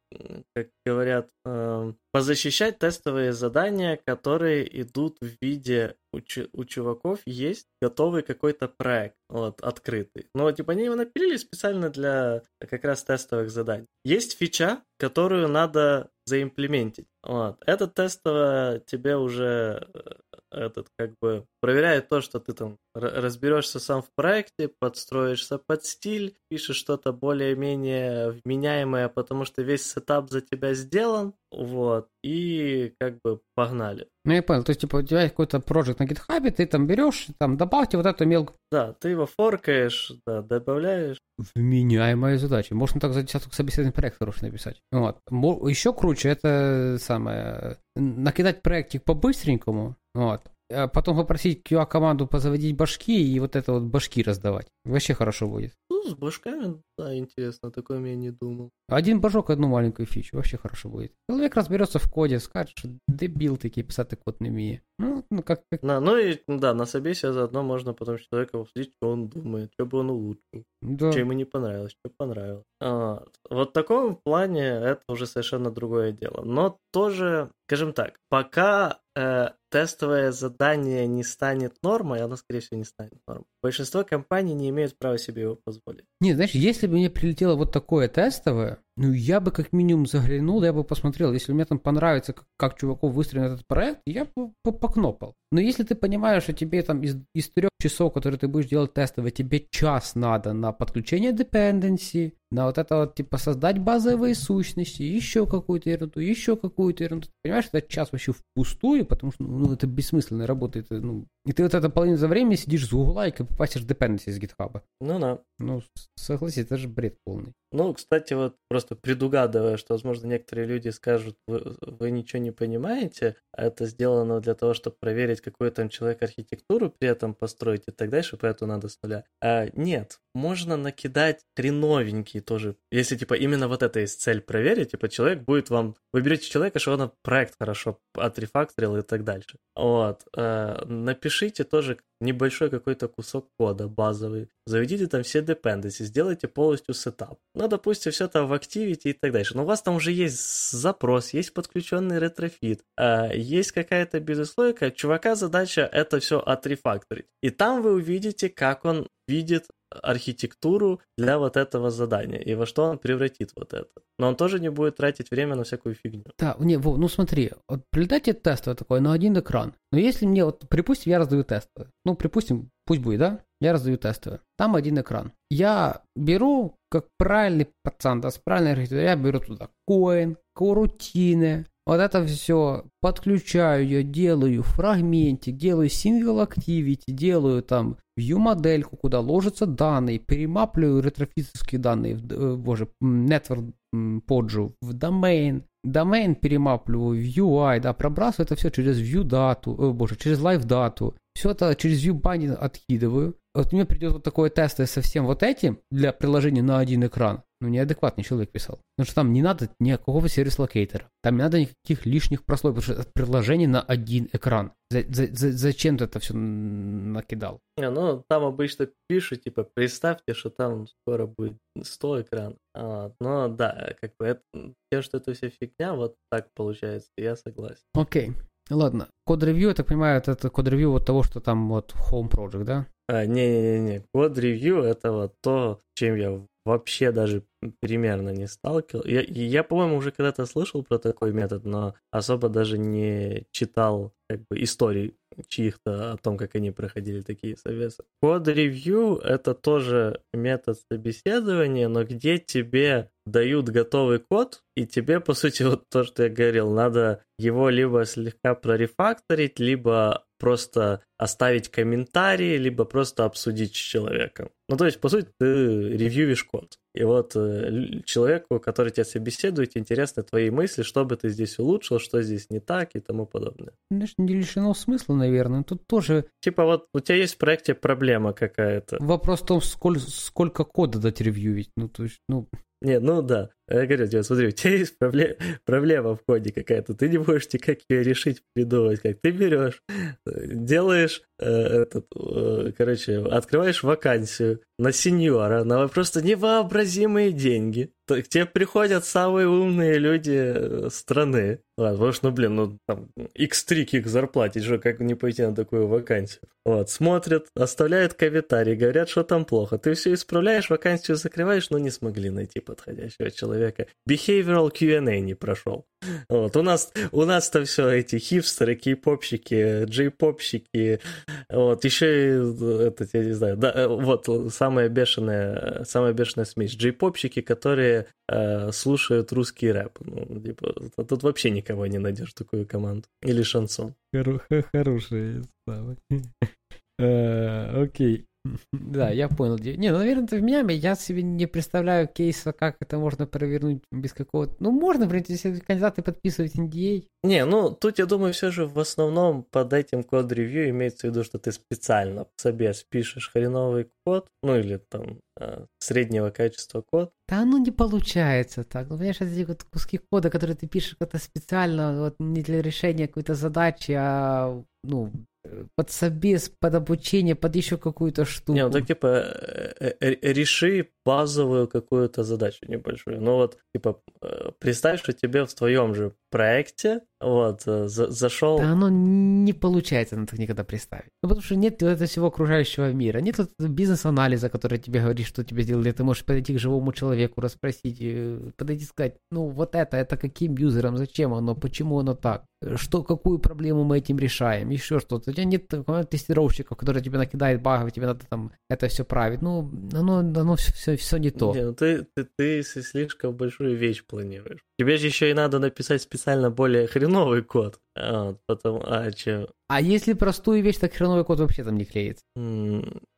как говорят, э, позащищать тестовые задания, которые идут в виде у, у чуваков есть готовый какой-то проект, вот, открытый. Но, типа, они его напилили специально для как раз тестовых заданий. Есть фича, которую надо заимплементить. Вот. Это тестово тебе уже э, этот как бы проверяет то, что ты там разберешься сам в проекте, подстроишься под стиль, пишешь что-то более-менее вменяемое, потому что весь сетап за тебя сделан, вот, и как бы погнали. Ну, я понял, то есть, типа, у тебя есть какой-то проект на гитхабе, ты там берешь, там, добавьте вот эту мелкую... Да, ты его форкаешь, да, добавляешь. Вменяемая задача. Можно так за десяток собеседований проект хороший написать. Вот. Еще круче, это самое, накидать проектик по-быстренькому, вот, а потом попросить QA-команду позаводить башки и вот это вот башки раздавать. Вообще хорошо будет. Ну, с башками, да, интересно, такое я не думал. Один башок, одну маленькую фичу, вообще хорошо будет. Человек разберется в коде, скажет, что дебил такие, писать код не вміє. Ну, ну как, как... Да, ну и, да, на собесе заодно можно потом человека обсудить, что он думает, что бы он улучшил, да. что ему не понравилось, что понравилось. А, вот в таком плане это уже совершенно другое дело. Но тоже, скажем так, пока э, тестовое задание не станет нормой, оно, скорее всего, не станет нормой. Большинство компаний не имеют права себе его позволить. Не, знаешь, если бы мне прилетело вот такое тестовое, ну, я бы как минимум заглянул, я бы посмотрел. Если мне там понравится, как, как чуваков выстроен этот проект, я бы покнопал. Но если ты понимаешь, что тебе там из, из трех часов, которые ты будешь делать тестовые, тебе час надо на подключение dependency, на вот это вот, типа, создать базовые сущности, еще какую-то ерунду, еще какую-то ерунду. Ты понимаешь, этот час вообще впустую, потому что, ну, это бессмысленно работает, ну, и ты вот это половину за время сидишь с гугла и попастишь dependency с гитхаба. Ну да. Ну, согласись, это же бред полный. Ну, кстати, вот просто предугадывая, что, возможно, некоторые люди скажут, вы, вы ничего не понимаете, а это сделано для того, чтобы проверить, какую там человек архитектуру при этом построить и так дальше, поэтому надо с нуля. А, нет, можно накидать хреновенькие тоже. Если, типа, именно вот это есть цель проверить, типа, человек будет вам... Вы берете человека, что он проект хорошо отрефакторил и так дальше. Вот. А, напишите тоже небольшой какой-то кусок кода базовый, заведите там все dependencies, сделайте полностью setup. Ну, допустим, все там в Activity и так дальше. Но у вас там уже есть запрос, есть подключенный Retrofit, а, есть какая-то безуслойка. Чувака задача это все отрефакторить. И там вы увидите, как он видит архитектуру для вот этого задания и во что он превратит вот это. Но он тоже не будет тратить время на всякую фигню. Да, не, Вов, ну смотри, вот прилетает тестовое такое на один экран. Но если мне, вот, припустим, я раздаю тестовое. Ну, припустим, пусть будет, да? Я раздаю тестовое. Там один экран. Я беру, как правильный пацан, да, с правильной архитектурой, я беру туда Koin, корутины, вот это все подключаю я, делаю фрагментик, делаю single activity, делаю там view модельку, куда ложатся данные, перемапливаю ретрофитовские данные, э, боже, network POJO в domain, domain перемапливаю в UI, да, пробрасываю это все через view дату, о, боже, через live дату, все это через view binding откидываю. Вот мне придет вот такое тестовое со всем вот этим для приложения на один экран ну, неадекватный человек писал. Потому что там не надо никакого service-locator а. Там не надо никаких лишних прослоек, потому что это приложение на один экран. За, за, за, зачем ты это все накидал? Не, ну, там обычно пишут, типа, представьте, что там скоро будет 100 экранов. А, но да, как бы это, тем, что это вся фигня, вот так получается, я согласен. Окей. Ладно. Код-ревью, я так понимаю, это, это код-ревью вот того, что там вот Home Project, да? А, не-не-не, код-ревью это вот то, чем я вообще даже примерно не сталкивался. Я, я по-моему, уже когда-то слышал про такой метод, но особо даже не читал как бы историй чьих-то о том, как они проходили такие советы. Код-ревью — это тоже метод собеседования, но где тебе дают готовый код, и тебе, по сути, вот то, что я говорил, надо его либо слегка прорефакторить, либо просто оставить комментарий, либо просто обсудить с человеком. Ну, то есть, по сути, ты ревьюешь код. И вот э, человеку, который тебя собеседует, интересны твои мысли, что бы ты здесь улучшил, что здесь не так и тому подобное. Конечно, не лишено смысла, наверное. Тут тоже... Типа вот у тебя есть в проекте проблема какая-то. Вопрос в том, сколько, сколько кода дать ревьюить. Ну, то есть, ну... Не, ну да. Я говорю тебе, смотри, у тебя есть проблема, проблема в коде какая-то, ты не можешь никак ее решить, придумать, как ты берешь, делаешь э, этот, э, короче, открываешь вакансию на сеньора, на просто невообразимые деньги. К тебе приходят самые умные люди э, страны. Ладно, потому что, ну, блин, ну, там, x3 к зарплате, что, как не пойти на такую вакансию? Вот, смотрят, оставляют комментарии, говорят, что там плохо. Ты все исправляешь, вакансию закрываешь, но не смогли найти подходящего человека. Behavioral Q&A не прошел. Вот, у нас, у нас-то все эти хипстеры, кей-попщики, джей-попщики, вот, еще и, этот, я не знаю, да, э, вот, самая бешеная, самая бешеная смесь, джей-попщики, которые э, слушают русский рэп, ну, типа, тут вообще никого не найдешь такую команду, или шансон. Хорошая самая. [LAUGHS] Э, окей. Да, я понял. Не, ну, наверное, в Miami я себе не представляю кейса, как это можно провернуть без какого-то... Ну, можно, принципе, если кандидаты подписывают NDA. Не, ну, тут, я думаю, все же в основном под этим код-ревью имеется в виду, что ты специально себе спишешь хреновый код, ну, или там э, среднего качества код. Да оно не получается так. Ну, понимаешь, эти вот куски кода, которые ты пишешь как-то специально, вот не для решения какой-то задачи, а, ну, под собес, под обучение, под еще какую-то штуку. Не, ну так типа э, э, реши базовую какую-то задачу небольшую. Ну вот, типа, э, представь, что тебе в твоем же проекте вот, за зашел... Да оно не получается на так никогда представить. Ну потому что нет этого всего окружающего мира, нет бизнес-анализа, который тебе говорит, что тебе сделали. Ты можешь подойти к живому человеку, расспросить, подойти и сказать, ну вот это, это каким юзером, зачем оно, почему оно так, что, какую проблему мы этим решаем, еще что-то. У тебя нет тестировщиков, которые тебе накидают багов, тебе надо там это все править. Ну, оно, оно все, все, все не то. Не, ну ты, ты, ты слишком большую вещь планируешь. Тебе же еще и надо написать специально более хреновый код. А, вот, потом, а, че? А если простую вещь, так хреновый код вообще там не клеится.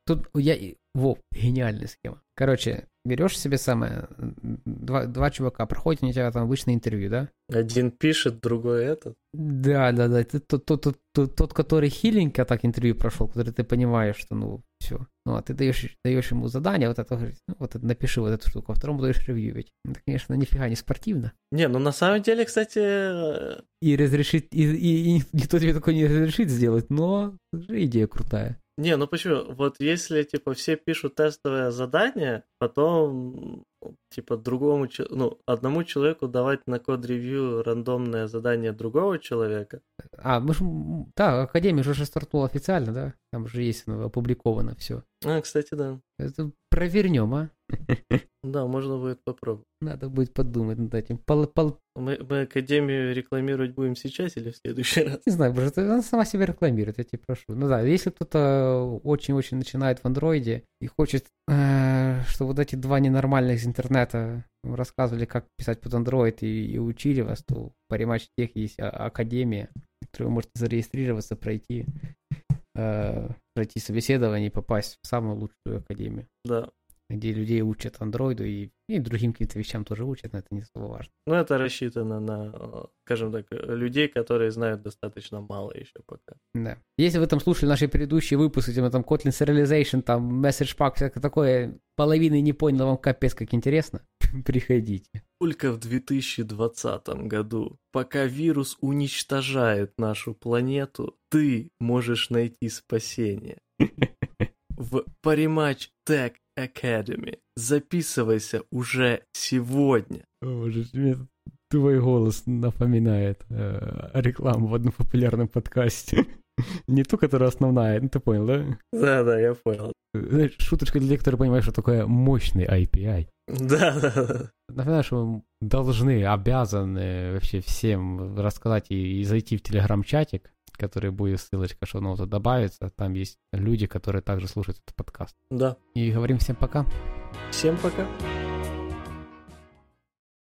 Тут я... Во, гениальная схема. Короче, берешь себе самое, два, два чувака, проходят у тебя там обычное интервью, да? Один пишет, другой этот. Да, да, да. Ты тот, тот, тот, тот, тот который хиленько так интервью прошел, который ты понимаешь, что ну все. Ну, а ты даешь, даешь ему задание, вот это ну, вот это, напиши вот эту штуку, а второму даешь ревью ведь. Это, конечно, нифига не спортивно. Не, ну на самом деле, кстати... Э, и разрешить, и, и, и никто тебе такой не разрешит сделать, но идея крутая. Не, ну почему? Вот если, типа, все пишут тестовое задание, потом, типа, другому, ну, одному человеку давать на код-ревью рандомное задание другого человека. А, мы же, да, Академия уже стартнула официально, да? Там же есть ну, опубликовано все. А, кстати, да. Это провернем, а? Да, можно будет попробовать. Надо будет подумать над этим. Пол, пол... Мы, мы Академию рекламировать будем сейчас или в следующий раз? Не знаю, может, она сама себя рекламирует, я тебе прошу. Ну да, если кто-то очень-очень начинает в андроиде и хочет, э, чтобы вот эти два ненормальных из интернета рассказывали, как писать под Android и, и учили вас, то по Tech есть а, Академия, в которой вы можете зарегистрироваться, пройти э, пройти собеседование и попасть в самую лучшую академию. Да. Где людей учат андроиду и, и другим каким-то вещам тоже учат, но это не особо важно. Ну, это рассчитано на, скажем так, людей, которые знают достаточно мало еще пока. Да. Если вы там слушали наши предыдущие выпуски, мы там Kotlin Serialization, там Message Pack, всякое такое, половины не понял, вам капец как интересно, [LAUGHS] приходите. Только в 2020 году, пока вирус уничтожает нашу планету, ты можешь найти спасение. [LAUGHS] В Parimatch Tech Academy. Записывайся уже сегодня. Боже, мне твой голос напоминает э, рекламу в одном популярном подкасте. [LAUGHS] Не ту, которая основная, ну ты понял, да? Да, да, я понял. Знаешь, шуточка для тех, которые понимают, что такое мощный API. Да, да, да. Напоминаю, что мы должны, обязаны вообще всем рассказать и, и зайти в телеграм-чатик, который будет ссылочка шоу-ноута добавится. Там есть люди, которые также слушают этот подкаст. Да. И говорим всем пока. Всем пока.